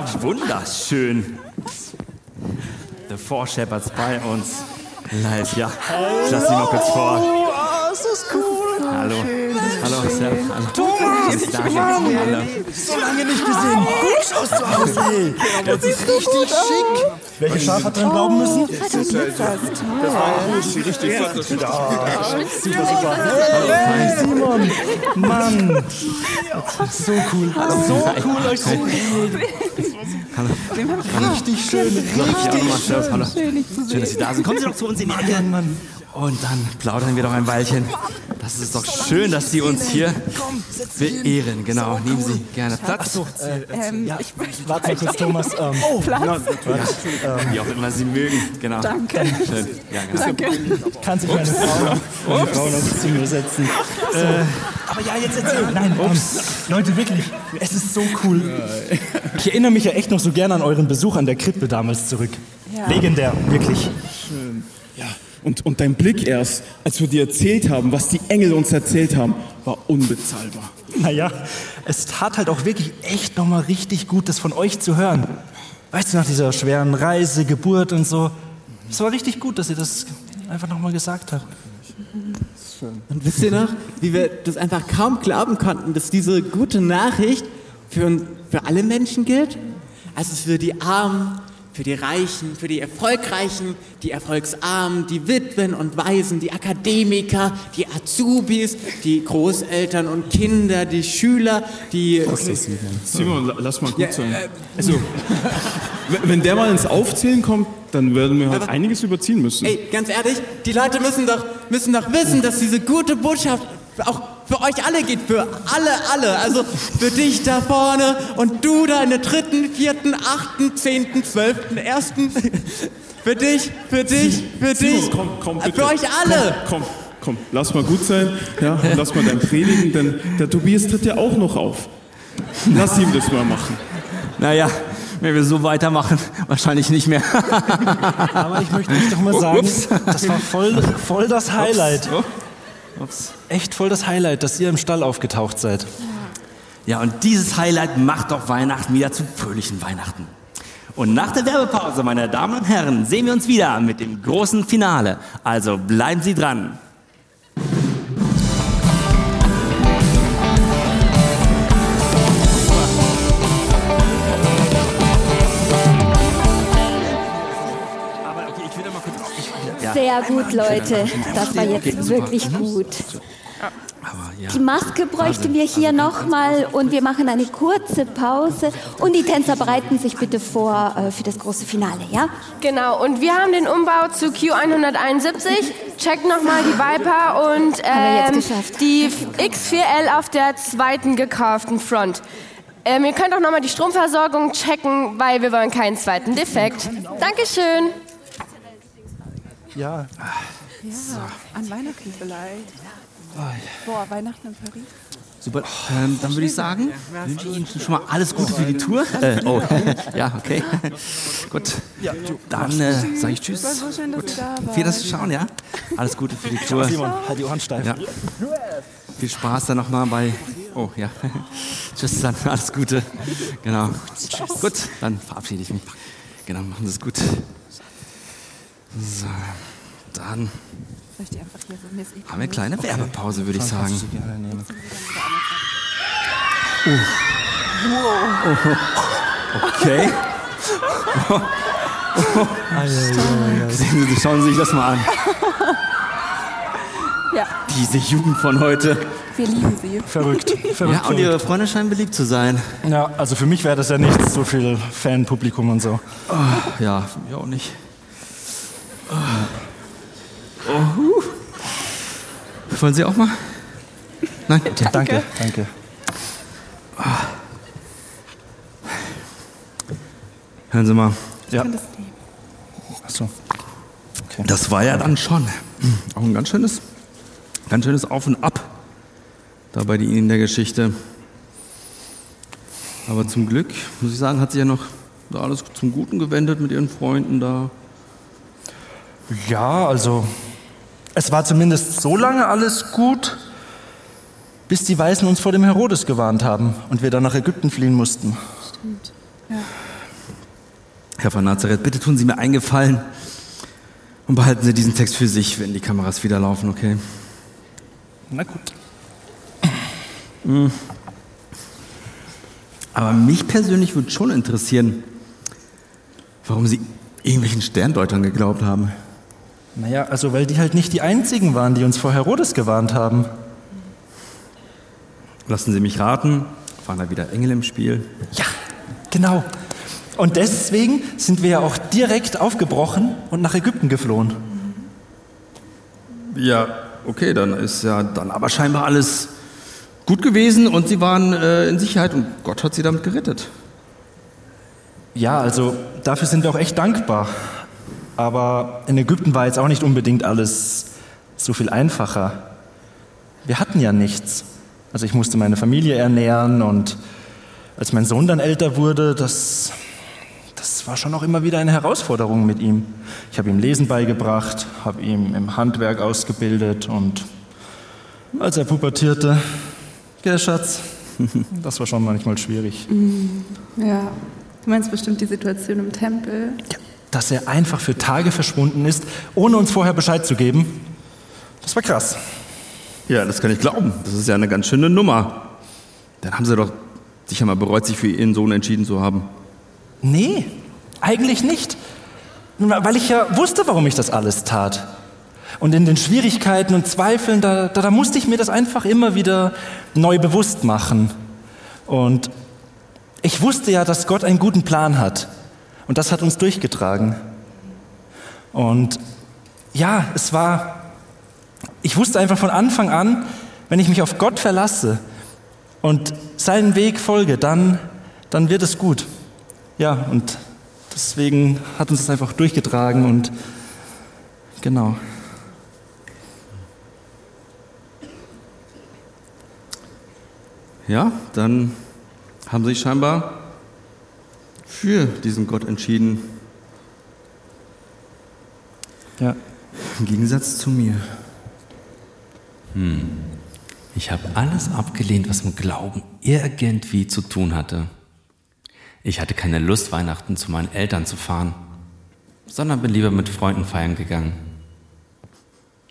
Ja wunderschön. The Four Shepherds bei uns live, ja. Ich lass sie mal kurz vor.
Oh, ist das cool.
Hallo. Hallo, Servus. Hallo.
Thomas. Mann,
Hallo.
so lange nicht gesehen. Gut schaust du aus, ey.
Das
ist richtig schick.
Welche Schaf hat drin glauben müssen?
Das ist das war richtig, richtig
Ja, super, super. Hey, Simon, Mann. So cool. So cool, euch so
Hallo.
Richtig schön, richtig
Mann, Servus, Hallo.
schön.
Schön, dass Sie da sind. Kommen Sie doch zu uns in die Ecke. Und dann plaudern wir doch ein Weilchen. Das ist doch schön, dass Sie uns hier beehren. Genau, nehmen Sie gerne Platz.
Achso,
Ähm,
ja,
ich möchte
warte kurz, Thomas. Ähm,
Oh, Platz?
na,
Ja,
ähm,
wie auch immer Sie mögen. Genau.
Danke.
Schön. Ja, genau.
Danke.
Kann sich meine Frau, meine Frau noch zu mir setzen. Äh, aber ja, jetzt erzähl. Nein, ups. Leute, wirklich, es ist so cool. Ich erinnere mich ja echt noch so gerne an euren Besuch an der Krippe damals zurück.
Ja.
Legendär, wirklich.
Schön. Ja, und, und dein Blick erst, als wir dir erzählt haben, was die Engel uns erzählt haben, war unbezahlbar.
Naja, es tat halt auch wirklich echt nochmal richtig gut, das von euch zu hören. Weißt du, nach dieser schweren Reise, Geburt und so. Es war richtig gut, dass ihr das einfach nochmal gesagt habt.
Und wisst ihr noch, wie wir das einfach kaum glauben konnten, dass diese gute Nachricht für, für alle Menschen gilt? Also für die Armen, für die Reichen, für die Erfolgreichen, die Erfolgsarmen, die Witwen und Waisen, die Akademiker, die Azubis, die Großeltern und Kinder, die Schüler, die...
Simon? Simon, la- lass mal gut
Ja,
sein.
äh,
Also, wenn- der mal ins Aufzählen kommt, dann werden wir halt einiges überziehen müssen.
Ey, ganz ehrlich, die Leute müssen doch, müssen doch wissen, dass diese gute Botschaft auch für euch alle geht, für alle, alle. Also für dich da vorne und du da in der dritten, vierten, achten, zehnten, zwölften, ersten. Für dich, für dich, für dich.
Simon, komm, komm, bitte.
Für euch alle.
Komm, komm, komm, lass mal gut sein. Ja, und lass mal dein predigen, denn der Tobias tritt ja auch noch auf. Lass ihm das mal machen.
Naja, wenn wir so weitermachen, wahrscheinlich nicht mehr.
Aber ich möchte euch doch mal sagen,
Ups.
das war voll, voll das Highlight.
Ups.
Ups. Echt voll das Highlight, dass ihr im Stall aufgetaucht seid.
Ja, und dieses Highlight macht doch Weihnachten wieder zu fröhlichen Weihnachten. Und nach der Werbepause, meine Damen und Herren, sehen wir uns wieder mit dem großen Finale. Also bleiben Sie dran.
Sehr gut, Leute. Das war jetzt wirklich
Mhm.
gut. Die Maske bräuchten wir hier nochmal und wir machen eine kurze Pause und die Tänzer bereiten sich bitte vor äh, für das große Finale, ja?
Genau, und wir haben den Umbau zu Q171. Checkt nochmal die Viper und ähm, die X4L auf der zweiten gekauften Front. Ähm, ihr könnt auch nochmal die Stromversorgung checken, weil wir wollen keinen zweiten Defekt. Dankeschön.
Ja.
Ja, an Weihnachten vielleicht. Boah, Weihnachten in Paris.
Super. Ähm, dann würde ich sagen, wünsche ich Ihnen schon mal alles Gute für die Tour. Äh, oh, ja, okay. Gut. Dann äh, sage ich Tschüss.
Es war so schön, dass
Gut.
da.
Viel das Schauen, ja? Alles Gute für die Tour.
Simon, halt die Ohren steif.
Ja. Viel Spaß dann nochmal bei. Oh ja. Tschüss dann, alles Gute. Genau. Gut, dann verabschiede ich mich. Genau, machen Sie es gut. So, dann
Soll ich die einfach hier so? Mir ist eh
haben wir eine kleine Werbepause, würde ich sagen.
sie gerne nehmen.
Okay. Sehen Sie, schauen Sie sich das mal an.
Ja,
Diese Jugend von heute.
wir lieben sie.
Verrückt. verrückt
Ja, und Ihre Freunde scheinen beliebt zu sein.
Ja, also für mich wäre das ja nichts, so viel Fanpublikum und so.
Oh, ja, für mich auch nicht. Oh. Wollen Sie auch mal? Nein?
Danke, danke.
Hören Sie mal.
Ja. Achso.
Das war ja dann schon auch ein ganz schönes, ganz schönes Auf und Ab da bei Ihnen in der Geschichte. Aber zum Glück, muss ich sagen, hat sich ja noch da alles zum Guten gewendet mit Ihren Freunden da.
Ja, also es war zumindest so lange alles gut, bis die Weißen uns vor dem Herodes gewarnt haben und wir dann nach Ägypten fliehen mussten.
Stimmt. Ja.
Herr von Nazareth, bitte tun Sie mir einen Gefallen und behalten Sie diesen Text für sich, wenn die Kameras wieder laufen, okay?
Na gut.
Hm. Aber mich persönlich würde schon interessieren, warum Sie irgendwelchen Sterndeutern geglaubt haben.
Naja, also weil die halt nicht die einzigen waren, die uns vor Herodes gewarnt haben.
Lassen Sie mich raten, waren da wieder Engel im Spiel?
Ja, genau. Und deswegen sind wir ja auch direkt aufgebrochen und nach Ägypten geflohen.
Ja, okay, dann ist ja dann aber scheinbar alles gut gewesen und Sie waren äh, in Sicherheit und Gott hat Sie damit gerettet.
Ja, also dafür sind wir auch echt dankbar. Aber in Ägypten war jetzt auch nicht unbedingt alles so viel einfacher. Wir hatten ja nichts. Also ich musste meine Familie ernähren und als mein Sohn dann älter wurde, das, das war schon auch immer wieder eine Herausforderung mit ihm. Ich habe ihm Lesen beigebracht, habe ihm im Handwerk ausgebildet und als er pubertierte, gell Schatz, das war schon manchmal schwierig.
Mm, Ja. Du meinst bestimmt die Situation im Tempel?
Dass er einfach für Tage verschwunden ist, ohne uns vorher Bescheid zu geben. Das war krass.
Ja, das kann ich glauben. Das ist ja eine ganz schöne Nummer. Dann haben Sie doch sicher mal bereut, sich für Ihren Sohn entschieden zu haben.
Nee, Eigentlich nicht. Weil ich ja wusste, warum ich das alles tat. Und in den Schwierigkeiten und Zweifeln, da, da, da musste ich mir das einfach immer wieder neu bewusst machen. Und ich wusste ja, dass Gott einen guten Plan hat. Und das hat uns durchgetragen. Und ja, es war, ich wusste einfach von Anfang an, wenn ich mich auf Gott verlasse und seinen Weg folge, dann, dann wird es gut. Ja, und deswegen hat uns das einfach durchgetragen und genau.
Ja, dann haben Sie sich scheinbar für diesen Gott entschieden.
Ja.
Im Gegensatz zu mir.
Hm. Ich habe alles abgelehnt, was mit Glauben irgendwie zu tun hatte. Ich hatte keine Lust, Weihnachten zu meinen Eltern zu fahren, sondern bin lieber mit Freunden feiern gegangen.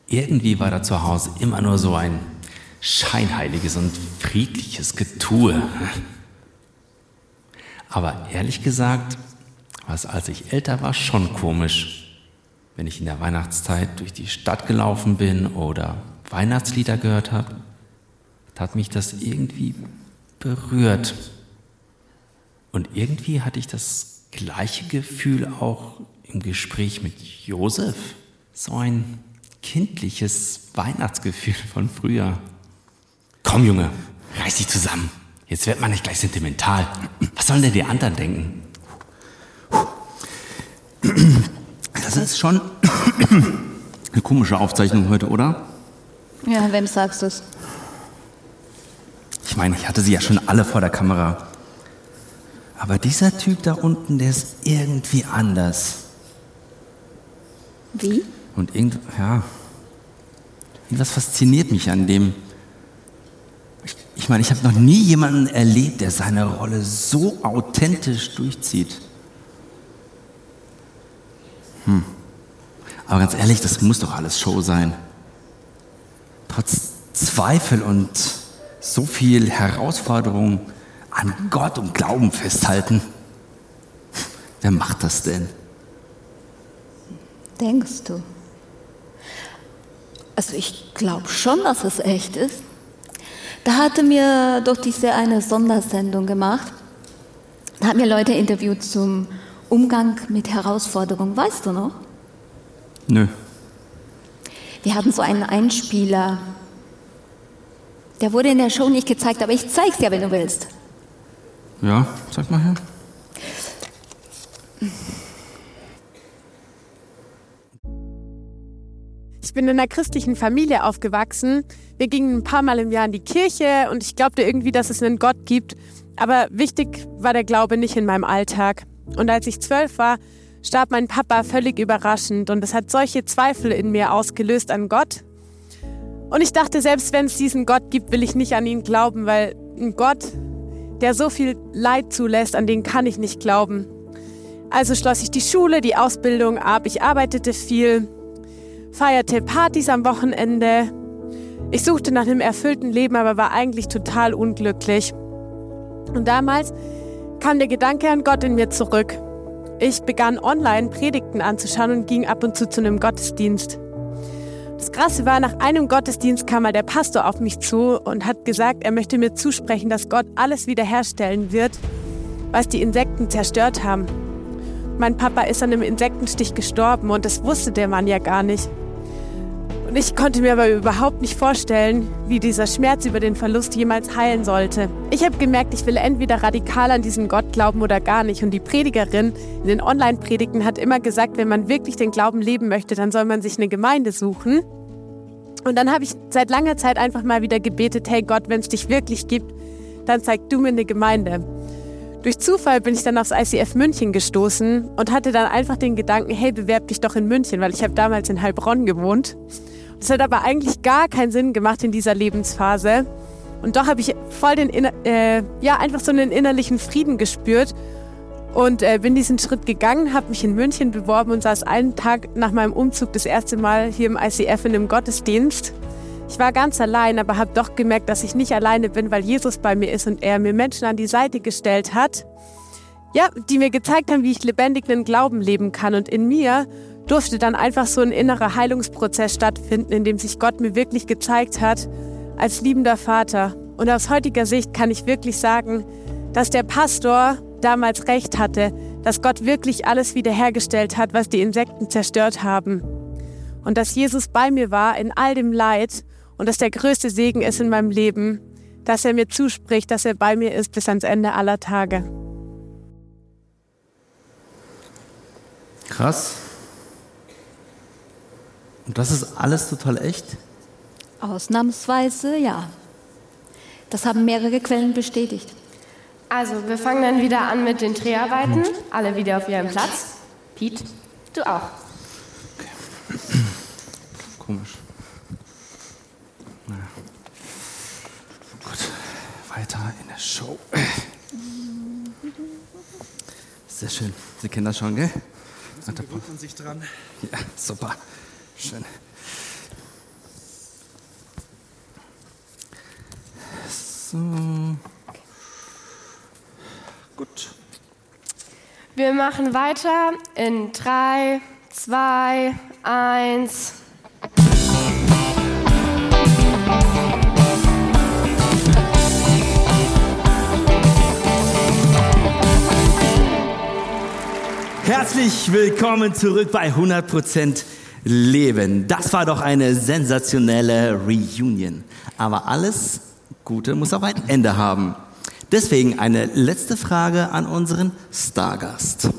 Irgendwie war da zu Hause immer nur so ein scheinheiliges und friedliches Getue. Aber ehrlich gesagt, war es, als ich älter war, schon komisch, wenn ich in der Weihnachtszeit durch die Stadt gelaufen bin oder Weihnachtslieder gehört habe, hat mich das irgendwie berührt. Und irgendwie hatte ich das gleiche Gefühl auch im Gespräch mit Josef. So ein kindliches Weihnachtsgefühl von früher. Komm, Junge, reiß dich zusammen. Jetzt wird man nicht gleich sentimental. Was sollen denn die anderen denken?
Das ist schon eine komische Aufzeichnung heute, oder?
Ja, wem sagst du es?
Ich meine, ich hatte sie ja schon alle vor der Kamera. Aber dieser Typ da unten, der ist irgendwie anders.
Wie?
Und irgend, ja, irgendwas fasziniert mich an dem. Ich, meine, ich habe noch nie jemanden erlebt, der seine Rolle so authentisch durchzieht. Hm. Aber ganz ehrlich, das muss doch alles Show sein. Trotz Zweifel und so viel Herausforderung an Gott und Glauben festhalten. Wer macht das denn?
Denkst du? Also ich glaube schon, dass es echt ist. Da hatte mir doch diese eine Sondersendung gemacht. Da hat mir Leute interviewt zum Umgang mit Herausforderungen. Weißt du noch?
Nö.
Wir hatten so einen Einspieler. Der wurde in der Show nicht gezeigt, aber ich zeig's dir, wenn du willst.
Ja, sag mal her.
Ich bin in einer christlichen Familie aufgewachsen. Wir gingen ein paar Mal im Jahr in die Kirche und ich glaubte irgendwie, dass es einen Gott gibt. Aber wichtig war der Glaube nicht in meinem Alltag. Und als ich zwölf war, starb mein Papa völlig überraschend und es hat solche Zweifel in mir ausgelöst an Gott. Und ich dachte, selbst wenn es diesen Gott gibt, will ich nicht an ihn glauben, weil ein Gott, der so viel Leid zulässt, an den kann ich nicht glauben. Also schloss ich die Schule, die Ausbildung ab, ich arbeitete viel, feierte Partys am Wochenende. Ich suchte nach einem erfüllten Leben, aber war eigentlich total unglücklich. Und damals kam der Gedanke an Gott in mir zurück. Ich begann online Predigten anzuschauen und ging ab und zu zu einem Gottesdienst. Das Krasse war, nach einem Gottesdienst kam mal der Pastor auf mich zu und hat gesagt, er möchte mir zusprechen, dass Gott alles wiederherstellen wird, was die Insekten zerstört haben. Mein Papa ist an einem Insektenstich gestorben und das wusste der Mann ja gar nicht. Und ich konnte mir aber überhaupt nicht vorstellen, wie dieser Schmerz über den Verlust jemals heilen sollte. Ich habe gemerkt, ich will entweder radikal an diesen Gott glauben oder gar nicht. Und die Predigerin in den Online-Predigten hat immer gesagt, wenn man wirklich den Glauben leben möchte, dann soll man sich eine Gemeinde suchen. Und dann habe ich seit langer Zeit einfach mal wieder gebetet, hey Gott, wenn es dich wirklich gibt, dann zeig du mir eine Gemeinde. Durch Zufall bin ich dann aufs ICF München gestoßen und hatte dann einfach den Gedanken, hey, bewerb dich doch in München, weil ich habe damals in Heilbronn gewohnt. Das hat aber eigentlich gar keinen Sinn gemacht in dieser Lebensphase. Und doch habe ich voll den, äh, ja, einfach so einen innerlichen Frieden gespürt und äh, bin diesen Schritt gegangen, habe mich in München beworben und saß einen Tag nach meinem Umzug das erste Mal hier im ICF in einem Gottesdienst. Ich war ganz allein, aber habe doch gemerkt, dass ich nicht alleine bin, weil Jesus bei mir ist und er mir Menschen an die Seite gestellt hat, ja, die mir gezeigt haben, wie ich lebendigen Glauben leben kann. Und in mir durfte dann einfach so ein innerer Heilungsprozess stattfinden, in dem sich Gott mir wirklich gezeigt hat als liebender Vater. Und aus heutiger Sicht kann ich wirklich sagen, dass der Pastor damals recht hatte, dass Gott wirklich alles wiederhergestellt hat, was die Insekten zerstört haben. Und dass Jesus bei mir war in all dem Leid und dass der größte Segen ist in meinem Leben, dass er mir zuspricht, dass er bei mir ist bis ans Ende aller Tage.
Krass. Und das ist alles total echt?
Ausnahmsweise ja. Das haben mehrere Quellen bestätigt.
Also, wir fangen dann wieder an mit den Dreharbeiten. Alle wieder auf ihrem Platz. Pete, du auch.
Komisch. Naja. Gut, weiter in der Show. Sehr schön. Sie kennen das schon, gell?
So gewöhnt man sich dran.
Ja, super. Schön. So.
Gut. Wir machen weiter in 3, 2, 1.
Herzlich willkommen zurück bei 100% Leben. Das war doch eine sensationelle Reunion. Aber alles Gute muss auch ein Ende haben. Deswegen eine letzte Frage an unseren Stargast.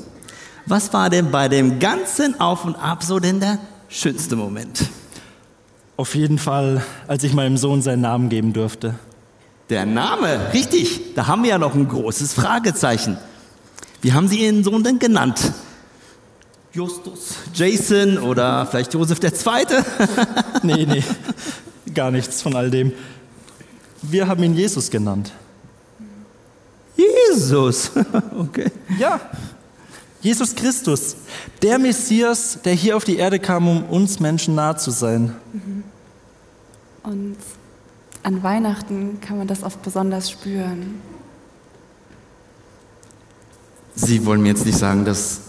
Was war denn bei dem ganzen Auf und Ab so denn der schönste Moment?
Auf jeden Fall, als ich meinem Sohn seinen Namen geben durfte.
Der Name, richtig. Da haben wir ja noch ein großes Fragezeichen. Wie haben Sie Ihren Sohn denn genannt? Justus, Jason oder vielleicht Josef der Zweite?
nee, nee, gar nichts von all dem. Wir haben ihn Jesus genannt.
Jesus, okay.
Ja, Jesus Christus, der Messias, der hier auf die Erde kam, um uns Menschen nahe zu sein.
Und an Weihnachten kann man das oft besonders spüren.
Sie wollen mir jetzt nicht sagen, dass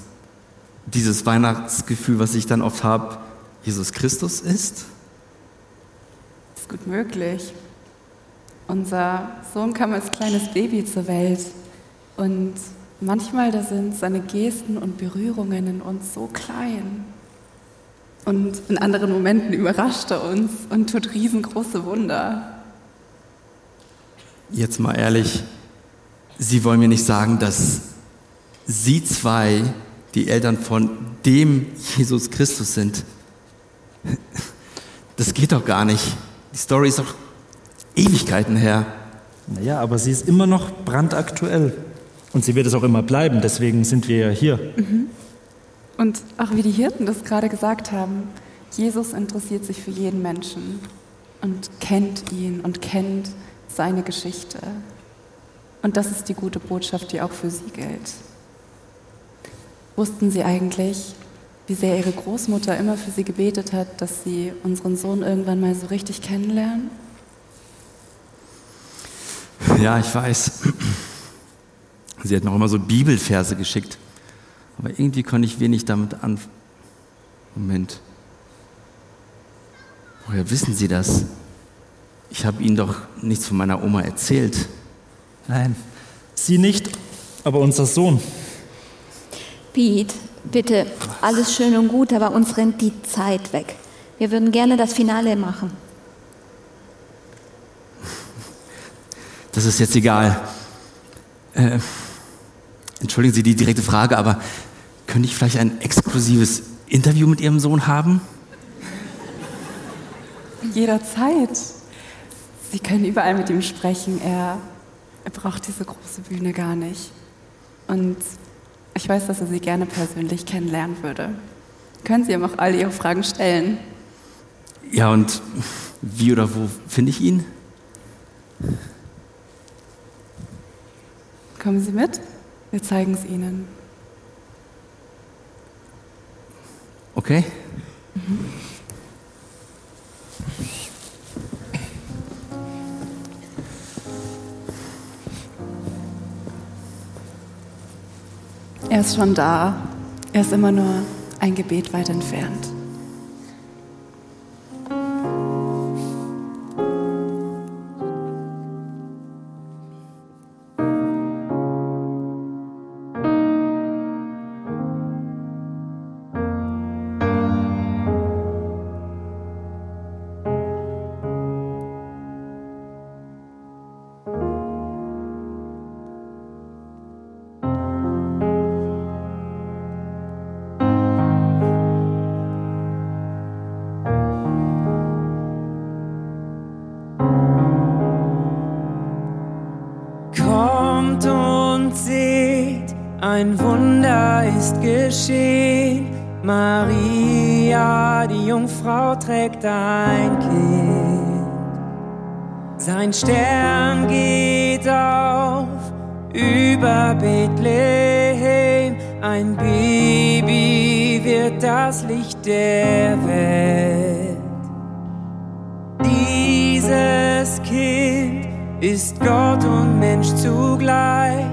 dieses Weihnachtsgefühl, was ich dann oft habe, Jesus Christus ist?
Das ist gut möglich. Unser Sohn kam als kleines Baby zur Welt und manchmal da sind seine Gesten und Berührungen in uns so klein. Und in anderen Momenten überrascht er uns und tut riesengroße Wunder.
Jetzt mal ehrlich, Sie wollen mir nicht sagen, dass Sie zwei die Eltern von dem Jesus Christus sind. Das geht doch gar nicht. Die Story ist doch Ewigkeiten her.
Naja, aber sie ist immer noch brandaktuell. Und sie wird es auch immer bleiben, deswegen sind wir ja hier.
Mhm. Und auch wie die Hirten das gerade gesagt haben, Jesus interessiert sich für jeden Menschen und kennt ihn und kennt seine Geschichte. Und das ist die gute Botschaft, die auch für sie gilt. Wussten Sie eigentlich, wie sehr Ihre Großmutter immer für Sie gebetet hat, dass Sie unseren Sohn irgendwann mal so richtig kennenlernen?
Ja, ich weiß. Sie hat auch immer so Bibelverse geschickt. Aber irgendwie konnte ich wenig damit an. Moment. Woher wissen Sie das? Ich habe Ihnen doch nichts von meiner Oma erzählt.
Nein, Sie nicht, aber unser Sohn.
Pete, bitte, alles schön und gut, aber uns rennt die Zeit weg. Wir würden gerne das Finale machen.
Das ist jetzt egal. Äh, entschuldigen Sie die direkte Frage, aber könnte ich vielleicht ein exklusives Interview mit Ihrem Sohn haben?
Jederzeit. Sie können überall mit ihm sprechen. Er, er braucht diese große Bühne gar nicht. Und ich weiß, dass er Sie gerne persönlich kennenlernen würde. Können Sie ihm auch all Ihre Fragen stellen?
Ja, und wie oder wo finde ich ihn?
Kommen Sie mit? Wir zeigen es Ihnen.
Okay.
bin Er ist schon da. Er ist immer nur ein Gebet weit entfernt.
dein Kind. Sein Stern geht auf über Bethlehem, ein Baby wird das Licht der Welt. Dieses Kind ist Gott und Mensch zugleich,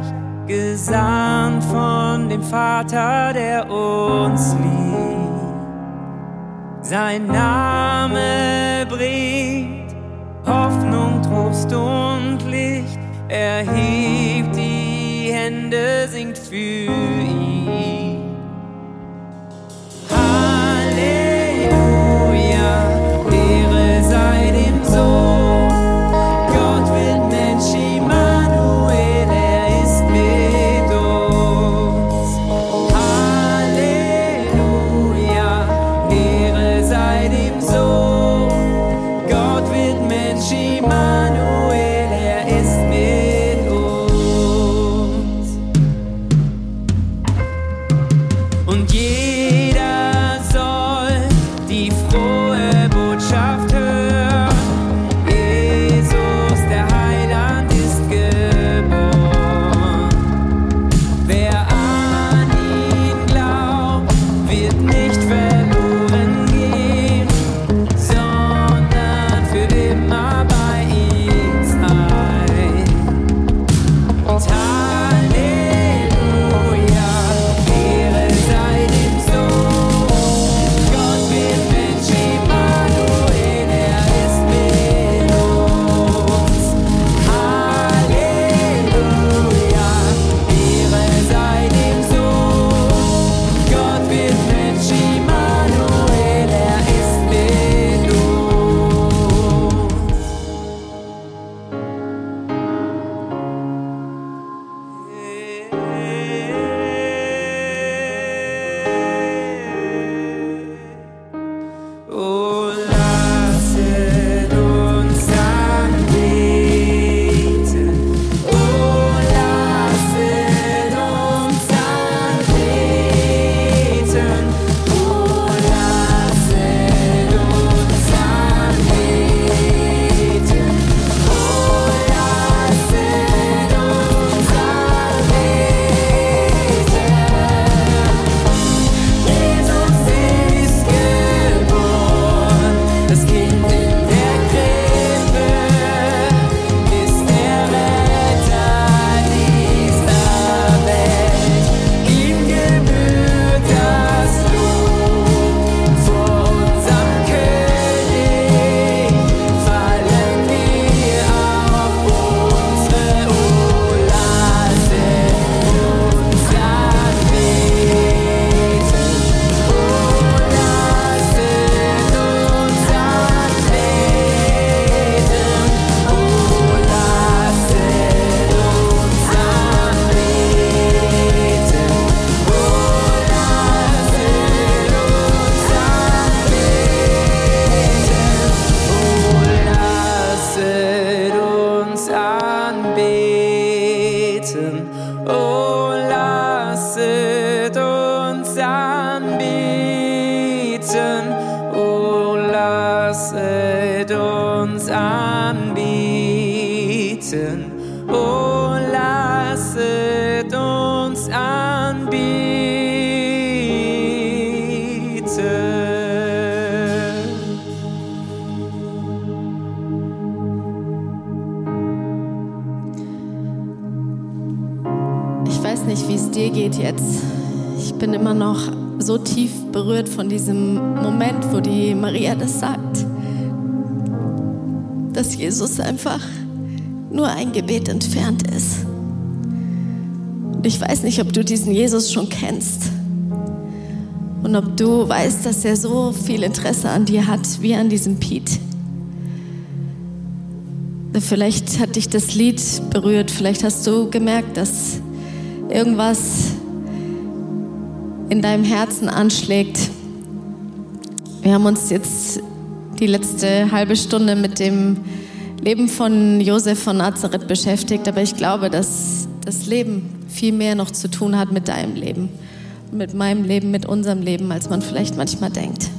gesandt von dem Vater, der uns liebt. Sein Name bringt Hoffnung, Trost und Licht. Er hebt die Hände
Gebet entfernt ist. Und ich weiß nicht, ob du diesen Jesus schon kennst. Und ob du weißt, dass er so viel Interesse an dir hat, wie an diesem Piet. Vielleicht hat dich das Lied berührt, vielleicht hast du gemerkt, dass irgendwas in deinem Herzen anschlägt. Wir haben uns jetzt die letzte halbe Stunde mit dem Leben von Josef von Nazareth beschäftigt, aber ich glaube, dass das Leben viel mehr noch zu tun hat mit deinem Leben, mit meinem Leben, mit unserem Leben, als man vielleicht manchmal denkt.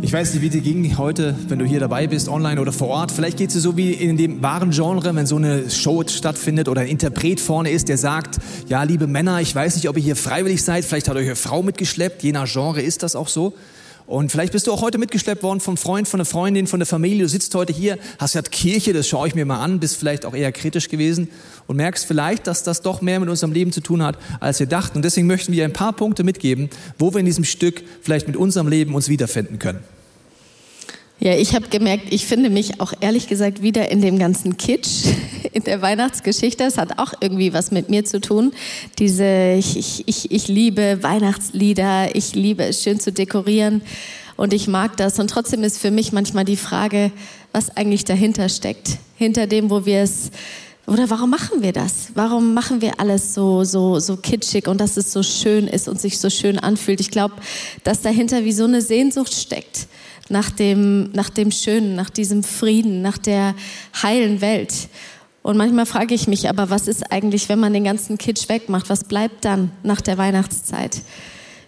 Ich weiß nicht, wie dir ging heute, wenn du hier dabei bist, online oder vor Ort. Vielleicht geht es dir so wie in dem wahren Genre, wenn so eine Show stattfindet oder ein Interpret vorne ist, der sagt, ja, liebe Männer, ich weiß nicht, ob ihr hier freiwillig seid, vielleicht hat euch eine Frau mitgeschleppt, je nach Genre ist das auch so. Und vielleicht bist du auch heute mitgeschleppt worden vom Freund, von der Freundin, von der Familie. Du sitzt heute hier, hast gesagt, Kirche, das schaue ich mir mal an, bist vielleicht auch eher kritisch gewesen und merkst vielleicht, dass das doch mehr mit unserem Leben zu tun hat, als wir dachten. Und deswegen möchten wir ein paar Punkte mitgeben, wo wir in diesem Stück vielleicht mit unserem Leben uns wiederfinden können.
Ja, ich habe gemerkt, ich finde mich auch ehrlich gesagt wieder in dem ganzen Kitsch, in der Weihnachtsgeschichte. Es hat auch irgendwie was mit mir zu tun. Diese, ich, ich, ich liebe Weihnachtslieder, ich liebe es schön zu dekorieren und ich mag das. Und trotzdem ist für mich manchmal die Frage, was eigentlich dahinter steckt. Hinter dem, wo wir es oder warum machen wir das? Warum machen wir alles so, so, so kitschig und dass es so schön ist und sich so schön anfühlt? Ich glaube, dass dahinter wie so eine Sehnsucht steckt nach dem, nach dem Schönen, nach diesem Frieden, nach der heilen Welt. Und manchmal frage ich mich aber, was ist eigentlich, wenn man den ganzen Kitsch wegmacht? Was bleibt dann nach der Weihnachtszeit?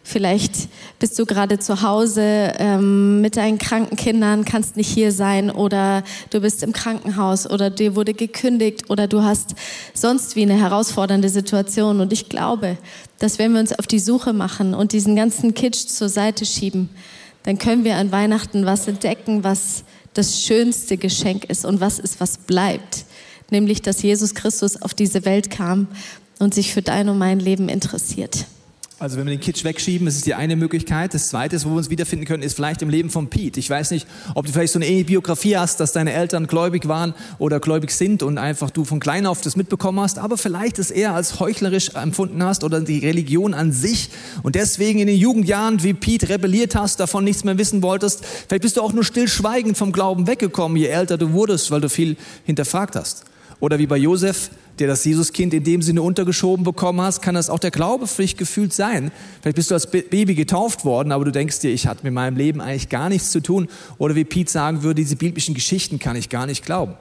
Vielleicht bist du gerade zu Hause ähm, mit deinen kranken Kindern, kannst nicht hier sein oder du bist im Krankenhaus oder dir wurde gekündigt oder du hast sonst wie eine herausfordernde Situation. Und ich glaube, dass wenn wir uns auf die Suche machen und diesen ganzen Kitsch zur Seite schieben, dann können wir an Weihnachten was entdecken, was das schönste Geschenk ist und was ist, was bleibt. Nämlich, dass Jesus Christus auf diese Welt kam und sich für dein und mein Leben interessiert.
Also wenn wir den Kitsch wegschieben, das ist die eine Möglichkeit. Das zweite, wo wir uns wiederfinden können, ist vielleicht im Leben von Pete. Ich weiß nicht, ob du vielleicht so eine Biografie hast, dass deine Eltern gläubig waren oder gläubig sind und einfach du von klein auf das mitbekommen hast, aber vielleicht es eher als heuchlerisch empfunden hast oder die Religion an sich und deswegen in den Jugendjahren wie Pete rebelliert hast, davon nichts mehr wissen wolltest. Vielleicht bist du auch nur stillschweigend vom Glauben weggekommen, je älter du wurdest, weil du viel hinterfragt hast. Oder wie bei Josef, der das Jesuskind in dem Sinne untergeschoben bekommen hast, kann das auch der Glaube für dich gefühlt sein. Vielleicht bist du als Baby getauft worden, aber du denkst dir, ich hatte mit meinem Leben eigentlich gar nichts zu tun. Oder wie Pete sagen würde, diese biblischen Geschichten kann ich gar nicht glauben.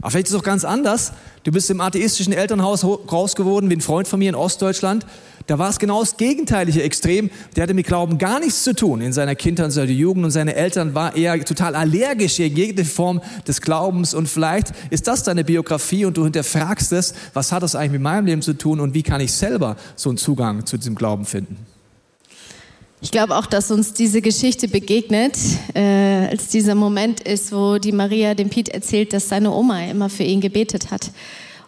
Aber vielleicht ist es auch ganz anders. Du bist im atheistischen Elternhaus groß geworden, wie ein Freund von mir in Ostdeutschland. Da war es genau das gegenteilige Extrem. Der hatte mit Glauben gar nichts zu tun in seiner Kindheit und seiner Jugend und seine Eltern waren eher total allergisch gegen jede Form des Glaubens und vielleicht ist das deine Biografie und du hinterfragst es, was hat das eigentlich mit meinem Leben zu tun und wie kann ich selber so einen Zugang zu diesem Glauben finden?
Ich glaube auch, dass uns diese Geschichte begegnet, äh, als dieser Moment ist, wo die Maria dem Piet erzählt, dass seine Oma immer für ihn gebetet hat.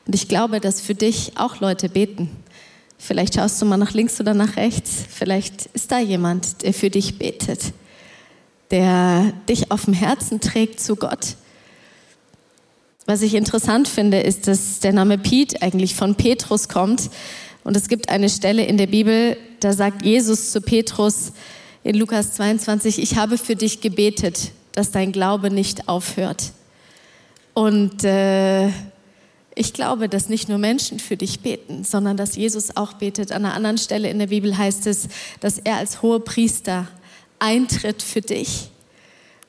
Und ich glaube, dass für dich auch Leute beten. Vielleicht schaust du mal nach links oder nach rechts. Vielleicht ist da jemand, der für dich betet, der dich auf dem Herzen trägt zu Gott. Was ich interessant finde, ist, dass der Name Piet eigentlich von Petrus kommt. Und es gibt eine Stelle in der Bibel, da sagt Jesus zu Petrus in Lukas 22, ich habe für dich gebetet, dass dein Glaube nicht aufhört. Und äh, ich glaube, dass nicht nur Menschen für dich beten, sondern dass Jesus auch betet. An einer anderen Stelle in der Bibel heißt es, dass er als hoher Priester eintritt für dich.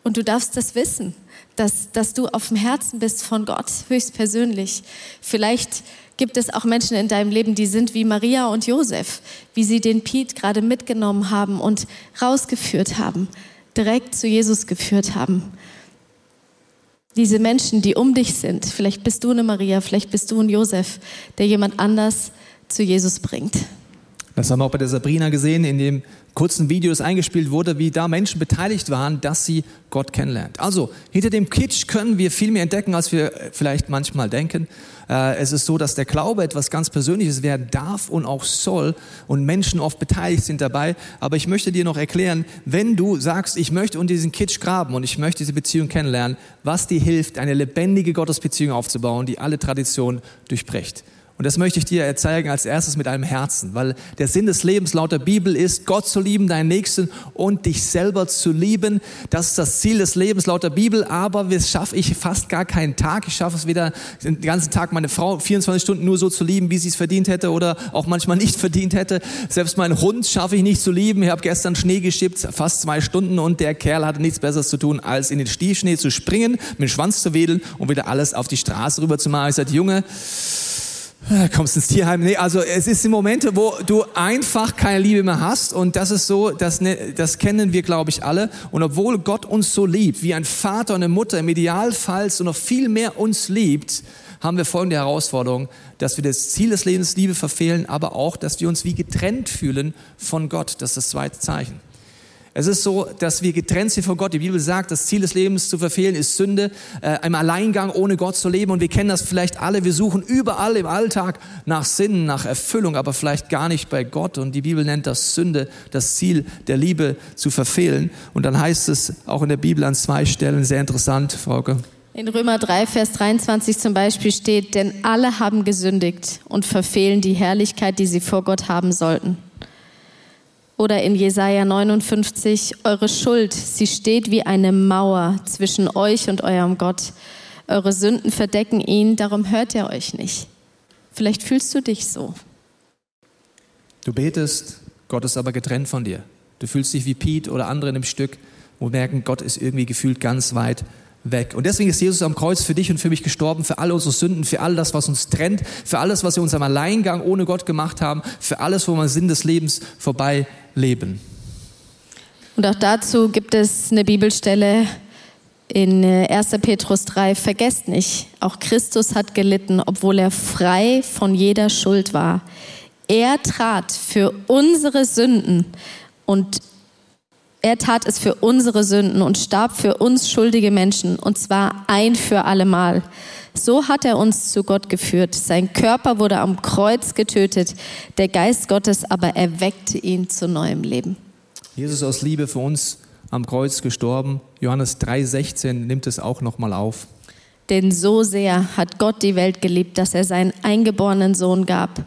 Und du darfst das wissen, dass, dass du auf dem Herzen bist von Gott, höchstpersönlich. Vielleicht gibt es auch Menschen in deinem Leben, die sind wie Maria und Josef, wie sie den Piet gerade mitgenommen haben und rausgeführt haben, direkt zu Jesus geführt haben. Diese Menschen, die um dich sind, vielleicht bist du eine Maria, vielleicht bist du ein Josef, der jemand anders zu Jesus bringt.
Das haben wir auch bei der Sabrina gesehen, in dem kurzen Video, das eingespielt wurde, wie da Menschen beteiligt waren, dass sie Gott kennenlernt. Also, hinter dem Kitsch können wir viel mehr entdecken, als wir äh, vielleicht manchmal denken. Äh, es ist so, dass der Glaube etwas ganz Persönliches werden darf und auch soll und Menschen oft beteiligt sind dabei. Aber ich möchte dir noch erklären, wenn du sagst, ich möchte unter diesen Kitsch graben und ich möchte diese Beziehung kennenlernen, was dir hilft, eine lebendige Gottesbeziehung aufzubauen, die alle Traditionen durchbricht. Und das möchte ich dir zeigen als erstes mit einem Herzen, weil der Sinn des Lebens laut der Bibel ist, Gott zu lieben, deinen Nächsten und dich selber zu lieben. Das ist das Ziel des Lebens laut der Bibel, aber das schaffe ich fast gar keinen Tag. Ich schaffe es wieder den ganzen Tag meine Frau 24 Stunden nur so zu lieben, wie sie es verdient hätte oder auch manchmal nicht verdient hätte. Selbst meinen Hund schaffe ich nicht zu lieben. Ich habe gestern Schnee geschippt, fast zwei Stunden und der Kerl hatte nichts Besseres zu tun, als in den Stiefschnee zu springen, mit dem Schwanz zu wedeln und wieder alles auf die Straße rüber zu machen. Ich sagte, Junge, kommst ins Tierheim. Nee, also es ist die Momente, wo du einfach keine Liebe mehr hast und das ist so, das, ne, das kennen wir, glaube ich, alle. Und obwohl Gott uns so liebt, wie ein Vater und eine Mutter im Idealfall so noch viel mehr uns liebt, haben wir folgende Herausforderung, dass wir das Ziel des Lebens Liebe verfehlen, aber auch, dass wir uns wie getrennt fühlen von Gott. Das ist das zweite Zeichen. Es ist so, dass wir getrennt sind von Gott. Die Bibel sagt, das Ziel des Lebens zu verfehlen ist Sünde, äh, im Alleingang ohne Gott zu leben. Und wir kennen das vielleicht alle. Wir suchen überall im Alltag nach Sinn, nach Erfüllung, aber vielleicht gar nicht bei Gott. Und die Bibel nennt das Sünde, das Ziel der Liebe zu verfehlen. Und dann heißt es auch in der Bibel an zwei Stellen, sehr interessant, Frauke.
In Römer 3, Vers 23 zum Beispiel steht, denn alle haben gesündigt und verfehlen die Herrlichkeit, die sie vor Gott haben sollten. Oder in Jesaja 59, eure Schuld, sie steht wie eine Mauer zwischen euch und eurem Gott. Eure Sünden verdecken ihn, darum hört er euch nicht. Vielleicht fühlst du dich so.
Du betest, Gott ist aber getrennt von dir. Du fühlst dich wie Pete oder andere in dem Stück, wo merken, Gott ist irgendwie gefühlt ganz weit weg. Und deswegen ist Jesus am Kreuz für dich und für mich gestorben, für alle unsere Sünden, für all das, was uns trennt, für alles, was wir uns am Alleingang ohne Gott gemacht haben, für alles, wo wir Sinn des Lebens vorbei leben.
Und auch dazu gibt es eine Bibelstelle in 1. Petrus 3. Vergesst nicht, auch Christus hat gelitten, obwohl er frei von jeder Schuld war. Er trat für unsere Sünden und er tat es für unsere Sünden und starb für uns schuldige Menschen, und zwar ein für allemal. So hat er uns zu Gott geführt. Sein Körper wurde am Kreuz getötet, der Geist Gottes aber erweckte ihn zu neuem Leben.
Jesus aus Liebe für uns am Kreuz gestorben. Johannes 3,16 nimmt es auch nochmal auf.
Denn so sehr hat Gott die Welt geliebt, dass er seinen eingeborenen Sohn gab,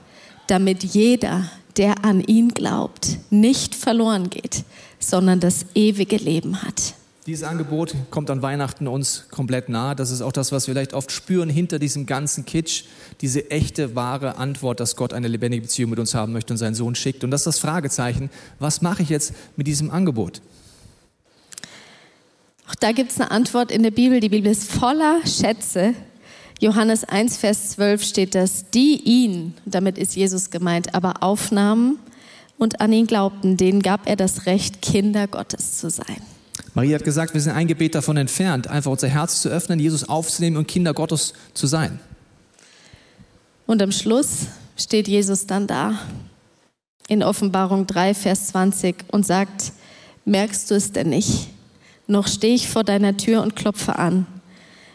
damit jeder, der an ihn glaubt, nicht verloren geht, sondern das ewige Leben hat.
Dieses Angebot kommt an Weihnachten uns komplett nahe. Das ist auch das, was wir vielleicht oft spüren hinter diesem ganzen Kitsch. Diese echte, wahre Antwort, dass Gott eine lebendige Beziehung mit uns haben möchte und seinen Sohn schickt. Und das ist das Fragezeichen. Was mache ich jetzt mit diesem Angebot?
Auch da gibt es eine Antwort in der Bibel. Die Bibel ist voller Schätze. Johannes 1, Vers 12 steht das, die ihn, damit ist Jesus gemeint, aber aufnahmen und an ihn glaubten, denen gab er das Recht, Kinder Gottes zu sein.
Maria hat gesagt, wir sind ein Gebet davon entfernt, einfach unser Herz zu öffnen, Jesus aufzunehmen und Kinder Gottes zu sein.
Und am Schluss steht Jesus dann da in Offenbarung 3, Vers 20 und sagt, merkst du es denn nicht? Noch stehe ich vor deiner Tür und klopfe an.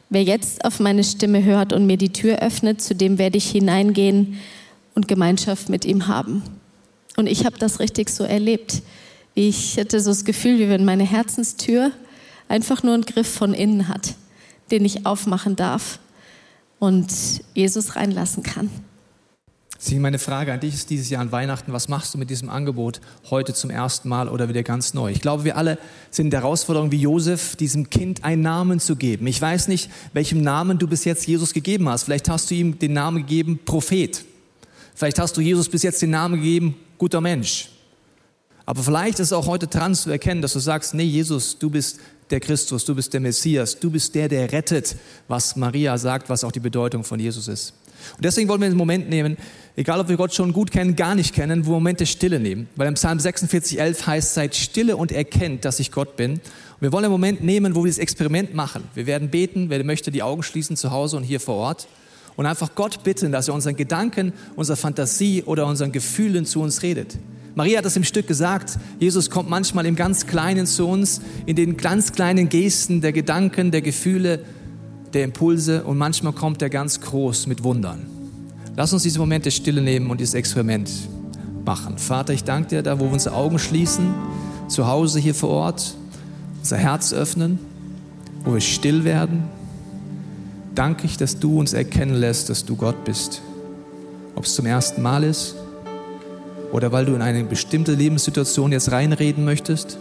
Wer jetzt auf meine Stimme hört und mir die Tür öffnet, zu dem werde ich hineingehen und Gemeinschaft mit ihm haben. Und ich habe das richtig so erlebt. Ich hatte so das Gefühl, wie wenn meine Herzenstür einfach nur einen Griff von innen hat, den ich aufmachen darf und Jesus reinlassen kann.
Sie, meine Frage an dich ist dieses Jahr an Weihnachten, was machst du mit diesem Angebot heute zum ersten Mal oder wieder ganz neu? Ich glaube, wir alle sind in der Herausforderung wie Josef, diesem Kind einen Namen zu geben. Ich weiß nicht, welchem Namen du bis jetzt Jesus gegeben hast. Vielleicht hast du ihm den Namen gegeben Prophet. Vielleicht hast du Jesus bis jetzt den Namen gegeben guter Mensch. Aber vielleicht ist es auch heute dran zu erkennen, dass du sagst, nee, Jesus, du bist der Christus, du bist der Messias, du bist der, der rettet, was Maria sagt, was auch die Bedeutung von Jesus ist. Und deswegen wollen wir einen Moment nehmen, egal ob wir Gott schon gut kennen, gar nicht kennen, wo Momente Stille nehmen. Weil im Psalm 46, 11 heißt, seid stille und erkennt, dass ich Gott bin. Und wir wollen einen Moment nehmen, wo wir das Experiment machen. Wir werden beten, wer möchte die Augen schließen zu Hause und hier vor Ort. Und einfach Gott bitten, dass er unseren Gedanken, unserer Fantasie oder unseren Gefühlen zu uns redet. Maria hat das im Stück gesagt. Jesus kommt manchmal im ganz Kleinen zu uns, in den ganz kleinen Gesten der Gedanken, der Gefühle, der Impulse und manchmal kommt er ganz groß mit Wundern. Lass uns diese Momente Stille nehmen und dieses Experiment machen. Vater, ich danke dir, da wo wir unsere Augen schließen, zu Hause hier vor Ort, unser Herz öffnen, wo wir still werden, danke ich, dass du uns erkennen lässt, dass du Gott bist. Ob es zum ersten Mal ist oder weil du in eine bestimmte Lebenssituation jetzt reinreden möchtest,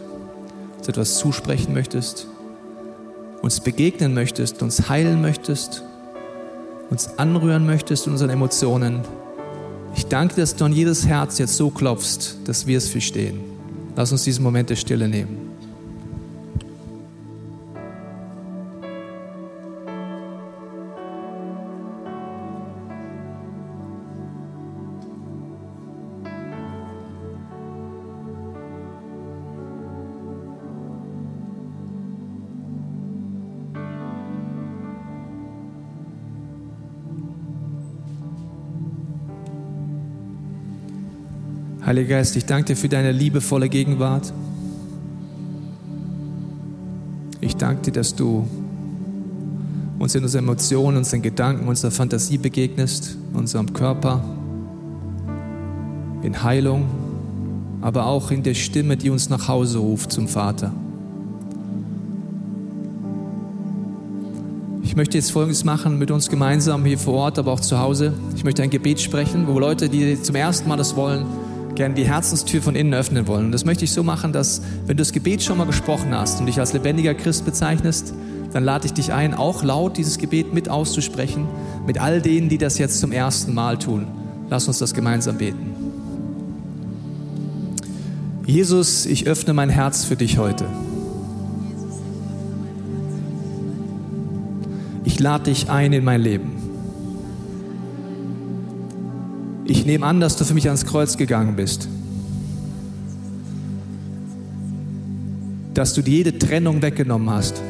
uns etwas zusprechen möchtest, uns begegnen möchtest, uns heilen möchtest, uns anrühren möchtest in unseren Emotionen. Ich danke dass du an jedes Herz jetzt so klopfst, dass wir es verstehen. Lass uns diesen Moment der Stille nehmen. Heiliger Geist, ich danke dir für deine liebevolle Gegenwart. Ich danke dir, dass du uns in unseren Emotionen, unseren Gedanken, unserer Fantasie begegnest, unserem Körper, in Heilung, aber auch in der Stimme, die uns nach Hause ruft zum Vater. Ich möchte jetzt Folgendes machen mit uns gemeinsam hier vor Ort, aber auch zu Hause. Ich möchte ein Gebet sprechen, wo Leute, die zum ersten Mal das wollen, gerne die Herzenstür von innen öffnen wollen. Und das möchte ich so machen, dass wenn du das Gebet schon mal gesprochen hast und dich als lebendiger Christ bezeichnest, dann lade ich dich ein, auch laut dieses Gebet mit auszusprechen, mit all denen, die das jetzt zum ersten Mal tun. Lass uns das gemeinsam beten. Jesus, ich öffne mein Herz für dich heute. Ich lade dich ein in mein Leben. Ich nehme an, dass du für mich ans Kreuz gegangen bist. Dass du jede Trennung weggenommen hast.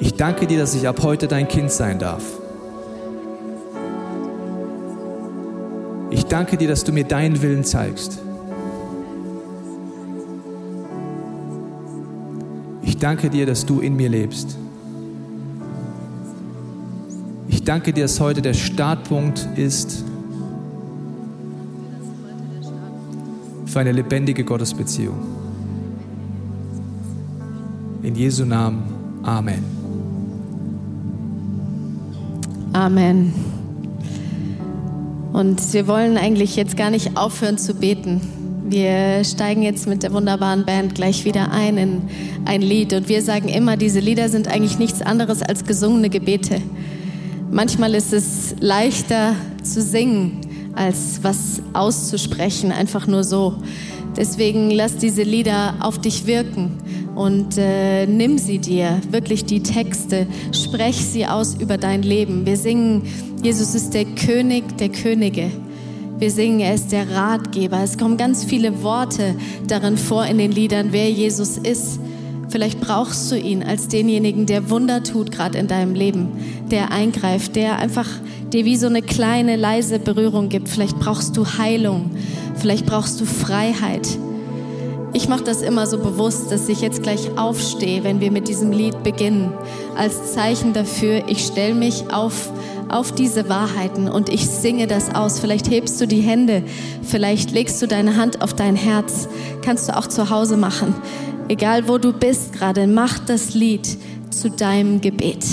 Ich danke dir, dass ich ab heute dein Kind sein darf. Ich danke dir, dass du mir deinen Willen zeigst. Ich danke dir, dass du in mir lebst. Danke dir, dass heute der Startpunkt ist für eine lebendige Gottesbeziehung. In Jesu Namen. Amen.
Amen. Und wir wollen eigentlich jetzt gar nicht aufhören zu beten. Wir steigen jetzt mit der wunderbaren Band gleich wieder ein in ein Lied. Und wir sagen immer, diese Lieder sind eigentlich nichts anderes als gesungene Gebete. Manchmal ist es leichter zu singen, als was auszusprechen, einfach nur so. Deswegen lass diese Lieder auf dich wirken und äh, nimm sie dir, wirklich die Texte, sprech sie aus über dein Leben. Wir singen, Jesus ist der König der Könige. Wir singen, er ist der Ratgeber. Es kommen ganz viele Worte darin vor in den Liedern, wer Jesus ist. Vielleicht brauchst du ihn als denjenigen, der Wunder tut gerade in deinem Leben, der eingreift, der einfach dir wie so eine kleine, leise Berührung gibt. Vielleicht brauchst du Heilung, vielleicht brauchst du Freiheit. Ich mache das immer so bewusst, dass ich jetzt gleich aufstehe, wenn wir mit diesem Lied beginnen, als Zeichen dafür, ich stelle mich auf, auf diese Wahrheiten und ich singe das aus. Vielleicht hebst du die Hände, vielleicht legst du deine Hand auf dein Herz, kannst du auch zu Hause machen. Egal wo du bist gerade, mach das Lied zu deinem Gebet.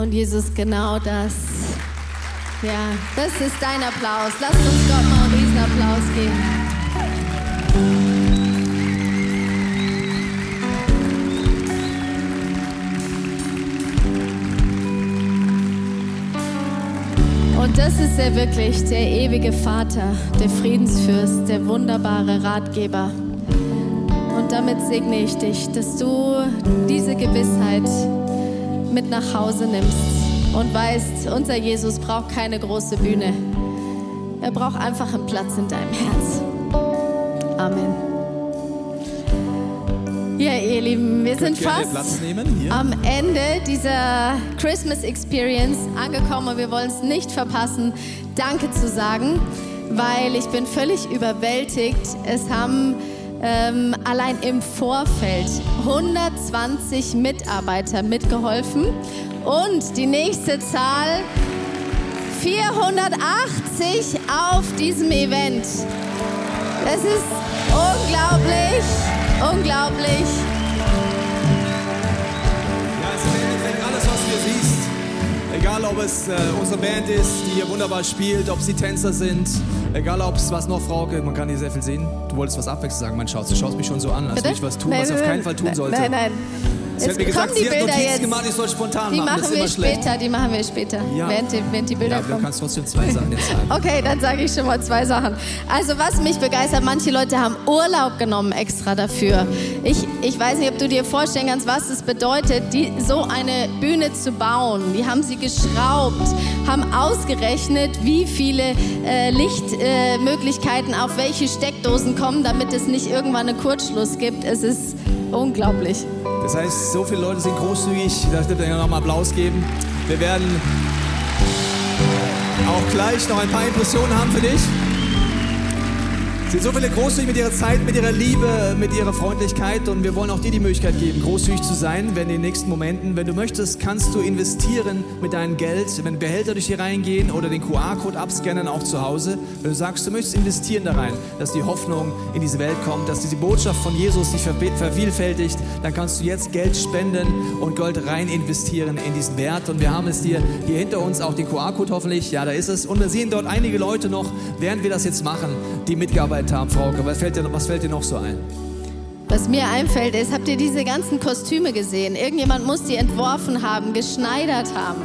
Und Jesus, genau das. Ja, das ist dein Applaus. Lass uns Gott mal einen Riesenapplaus geben. Und das ist er wirklich, der ewige Vater, der Friedensfürst, der wunderbare Ratgeber. Und damit segne ich dich, dass du diese Gewissheit mit nach Hause nimmst und weißt, unser Jesus braucht keine große Bühne. Er braucht einfach einen Platz in deinem Herz. Amen. Ja, ihr Lieben, wir sind fast
nehmen,
am Ende dieser Christmas Experience angekommen und wir wollen es nicht verpassen, Danke zu sagen, weil ich bin völlig überwältigt. Es haben ähm, allein im Vorfeld 120 Mitarbeiter mitgeholfen und die nächste Zahl 480 auf diesem Event. Das ist unglaublich, unglaublich.
Egal, ob es äh, unsere Band ist, die hier wunderbar spielt, ob sie Tänzer sind, egal, ob es was noch, Frauke, man kann hier sehr viel sehen. Du wolltest was abwechselnd sagen, mein Schatz. Du schaust mich schon so an, als würde ich was tun,
Nein,
was ich auf keinen Fall tun sollte.
Nein, nein.
Sie hat mir
Jetzt
gesagt,
kommen die
sie hat
Bilder
Notizen
jetzt.
gemacht, ich soll spontan
Die
machen.
machen
das ist
wir
immer schlecht.
später, die machen wir später,
Ja.
während, die, während die Bilder
Ja, aber du
kommen.
kannst trotzdem zwei Sachen jetzt sagen.
Okay, dann sage ich schon mal zwei Sachen. Also was mich begeistert, manche Leute haben Urlaub genommen extra dafür. Ich, ich weiß nicht, ob du dir vorstellen kannst, was es bedeutet, die, so eine Bühne zu bauen. Die haben sie geschraubt, haben ausgerechnet, wie viele äh, Lichtmöglichkeiten auf welche Steckdosen kommen, damit es nicht irgendwann einen Kurzschluss gibt. Es ist unglaublich.
Das heißt, So viele Leute sind großzügig. Da dürft ihr noch mal Applaus geben. Wir werden auch gleich noch ein paar Impressionen haben für dich. Sie sind so viele großzügig mit ihrer Zeit, mit ihrer Liebe, mit ihrer Freundlichkeit und wir wollen auch dir die Möglichkeit geben, großzügig zu sein, wenn in den nächsten Momenten, wenn du möchtest, kannst du investieren mit deinem Geld, wenn Behälter durch hier reingehen oder den QR-Code abscannen, auch zu Hause. Wenn du sagst, du möchtest investieren da rein, dass die Hoffnung in diese Welt kommt, dass diese Botschaft von Jesus sich vervielfältigt, dann kannst du jetzt Geld spenden und Gold rein investieren in diesen Wert. Und wir haben es dir hier hinter uns auch den QR-Code hoffentlich, ja, da ist es. Und wir sehen dort einige Leute noch, während wir das jetzt machen, die mitgearbeitet haben, Frauke. Was fällt dir, was fällt dir noch so ein?
Was mir einfällt ist, habt ihr diese ganzen Kostüme gesehen? Irgendjemand muss die entworfen haben, geschneidert haben.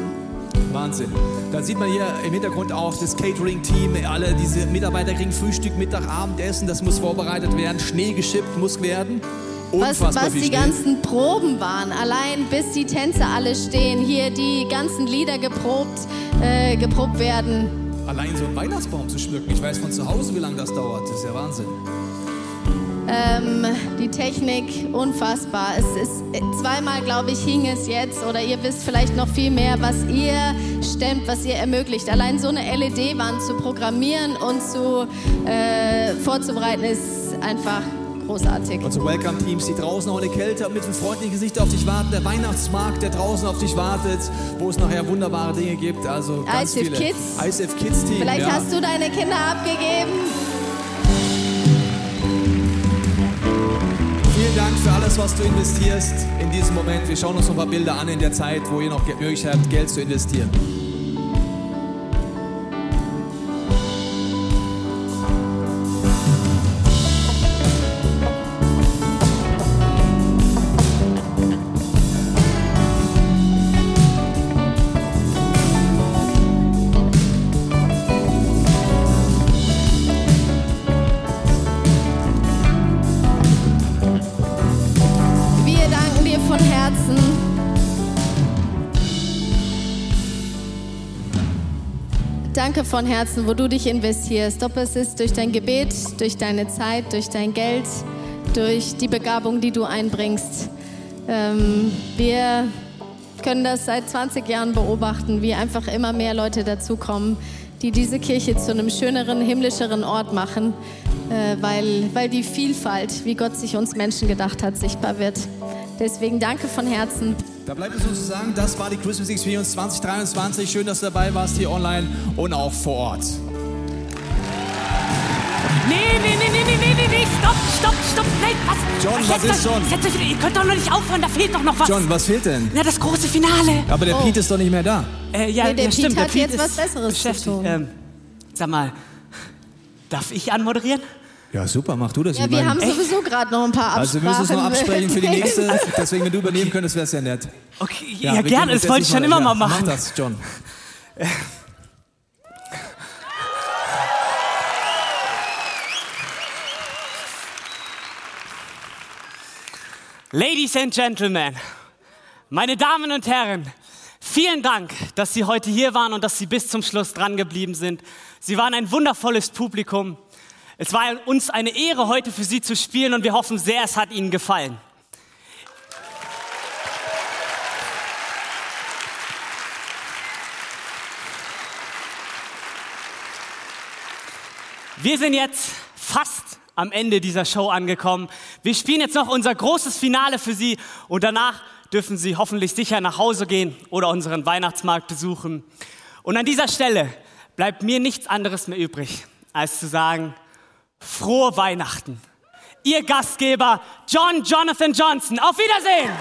Wahnsinn. Da sieht man hier im Hintergrund auch das Catering-Team. Alle diese Mitarbeiter kriegen Frühstück, Mittag, Abendessen. Das muss vorbereitet werden. Schnee geschippt muss werden.
Was, was die ganzen Proben waren, allein bis die Tänze alle stehen, hier die ganzen Lieder geprobt, äh, geprobt werden.
Allein so einen Weihnachtsbaum zu schmücken. Ich weiß von zu Hause, wie lange das dauert. Das ist ja Wahnsinn.
Ähm, die Technik, unfassbar. Es ist äh, zweimal, glaube ich, hing es jetzt oder ihr wisst vielleicht noch viel mehr, was ihr stemmt, was ihr ermöglicht. Allein so eine LED-Wand zu programmieren und zu äh, vorzubereiten, ist einfach großartig.
Unsere Welcome-Teams, die draußen auch in der Kälte mit einem freundlichen Gesicht auf dich warten. Der Weihnachtsmarkt, der draußen auf dich wartet, wo es nachher wunderbare Dinge gibt. Also ganz
ICF
viele.
Kids.
ICF Kids Team.
Vielleicht
ja.
hast du deine Kinder abgegeben.
Vielen Dank für alles, was du investierst in diesem Moment. Wir schauen uns noch ein paar Bilder an in der Zeit, wo ihr noch Möglichkeit habt, Geld zu investieren.
Von Herzen, wo du dich investierst. Ob es ist durch dein Gebet, durch deine Zeit, durch dein Geld, durch die Begabung, die du einbringst. Ähm, wir können das seit 20 Jahren beobachten, wie einfach immer mehr Leute dazukommen, die diese Kirche zu einem schöneren, himmlischeren Ort machen, äh, weil, weil die Vielfalt, wie Gott sich uns Menschen gedacht hat, sichtbar wird. Deswegen danke von Herzen.
Da bleibt es nur zu sagen, das war die Christmas Experience 2023. Schön, dass du dabei warst hier online und auch vor Ort.
Nee, nee, nee, nee, nee, nee, nee, nee, stopp, stopp, stopp, nein, was?
John, was ist
euch-
schon?
Setzt euch ihr könnt doch noch nicht aufhören, da fehlt doch noch was.
John, was fehlt denn?
Na, das große Finale.
Aber der
Oh.
Pete ist doch nicht mehr da.
Äh, ja,
Nee, der
ja,
Pete
stimmt,
hat
der
jetzt
Pete
was
ist
Besseres zu tun.
Ähm, sag mal, darf ich anmoderieren?
Ja, super, mach du das.
Ja,
Ich
wir
meine-
haben sowieso gerade noch ein paar
Also wir
Absprachen.
müssen es noch absprechen für die nächste. Deswegen, wenn du übernehmen könntest, wäre es ja nett.
Okay,
Ja,
ja, gerne, das wollte ich schon immer
ja,
mal machen.
Mach das, John.
Ladies and Gentlemen, meine Damen und Herren, vielen Dank, dass Sie heute hier waren und dass Sie bis zum Schluss dran geblieben sind. Sie waren ein wundervolles Publikum. Es war uns eine Ehre, heute für Sie zu spielen und wir hoffen sehr, es hat Ihnen gefallen. Wir sind jetzt fast am Ende dieser Show angekommen. Wir spielen jetzt noch unser großes Finale für Sie und danach dürfen Sie hoffentlich sicher nach Hause gehen oder unseren Weihnachtsmarkt besuchen. Und an dieser Stelle bleibt mir nichts anderes mehr übrig, als zu sagen, frohe Weihnachten. Ihr Gastgeber John Jonathan Johnson. Auf Wiedersehen!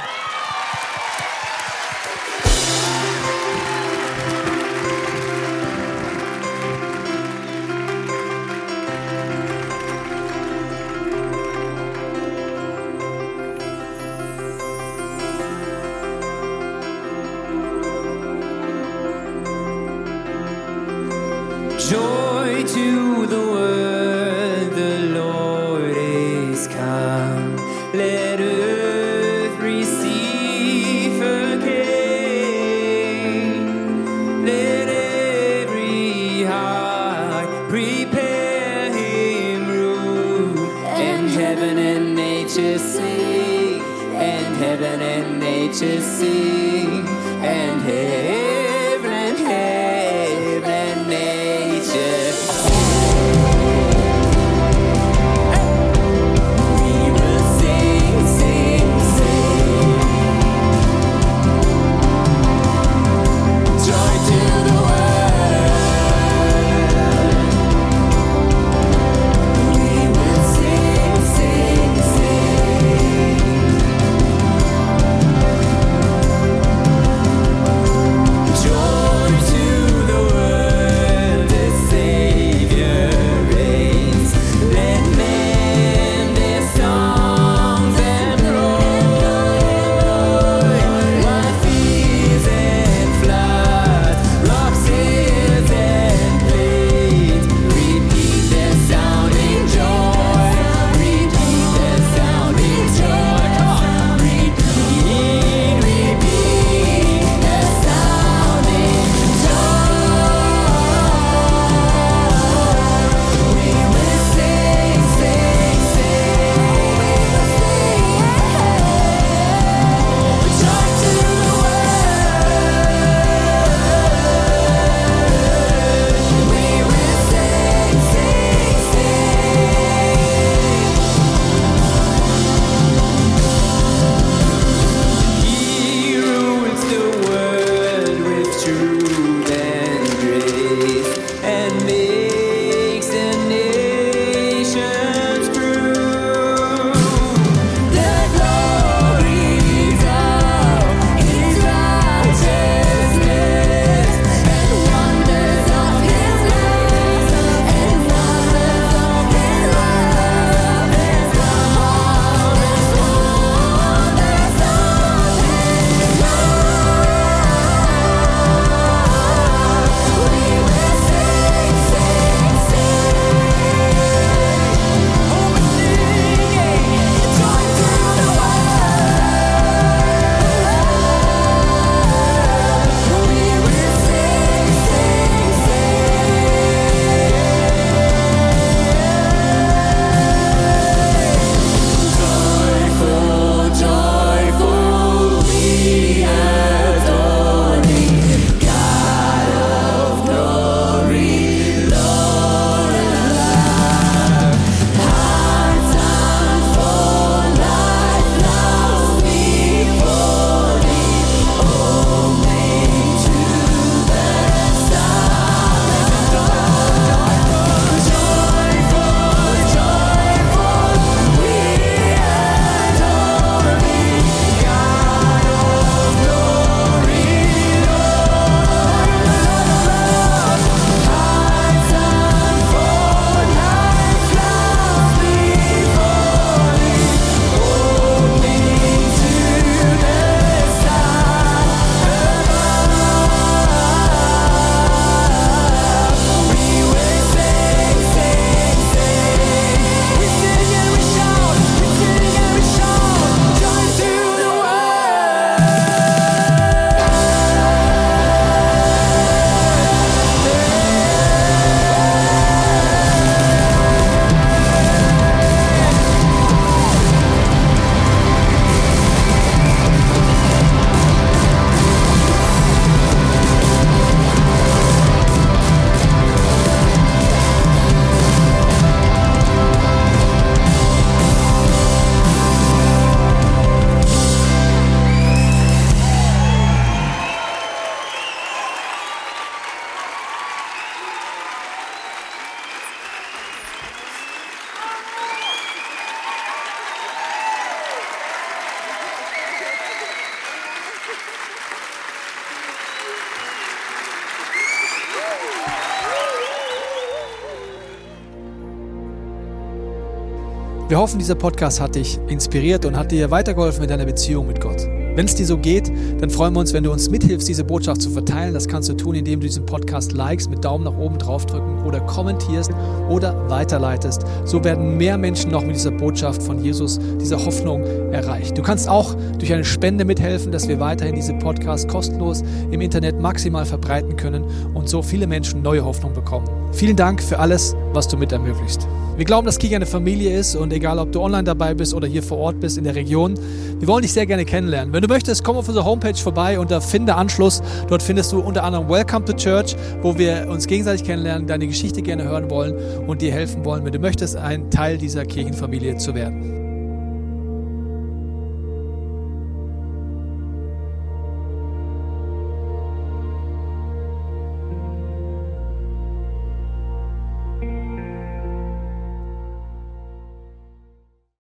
Hoffen, dieser Podcast hat dich inspiriert und hat dir weitergeholfen in deiner Beziehung mit Gott. Wenn es dir so geht, dann freuen wir uns, wenn du uns mithilfst, diese Botschaft zu verteilen. Das kannst du tun, indem du diesen Podcast likest, mit Daumen nach oben draufdrücken oder kommentierst oder weiterleitest. So werden mehr Menschen noch mit dieser Botschaft von Jesus, dieser Hoffnung erreicht. Du kannst auch durch eine Spende mithelfen, dass wir weiterhin diese Podcast kostenlos im Internet maximal verbreiten können und so viele Menschen neue Hoffnung bekommen. Vielen Dank für alles, was du mit ermöglicht. Wir glauben, dass Kirche eine Familie ist und egal, ob du online dabei bist oder hier vor Ort bist in der Region, wir wollen dich sehr gerne kennenlernen. Wenn du möchtest, komm auf unsere Homepage vorbei unter Finde Anschluss. Dort findest du unter anderem Welcome to Church, wo wir uns gegenseitig kennenlernen, deine Geschichte gerne hören wollen und dir helfen wollen, wenn du möchtest, ein Teil dieser Kirchenfamilie zu werden.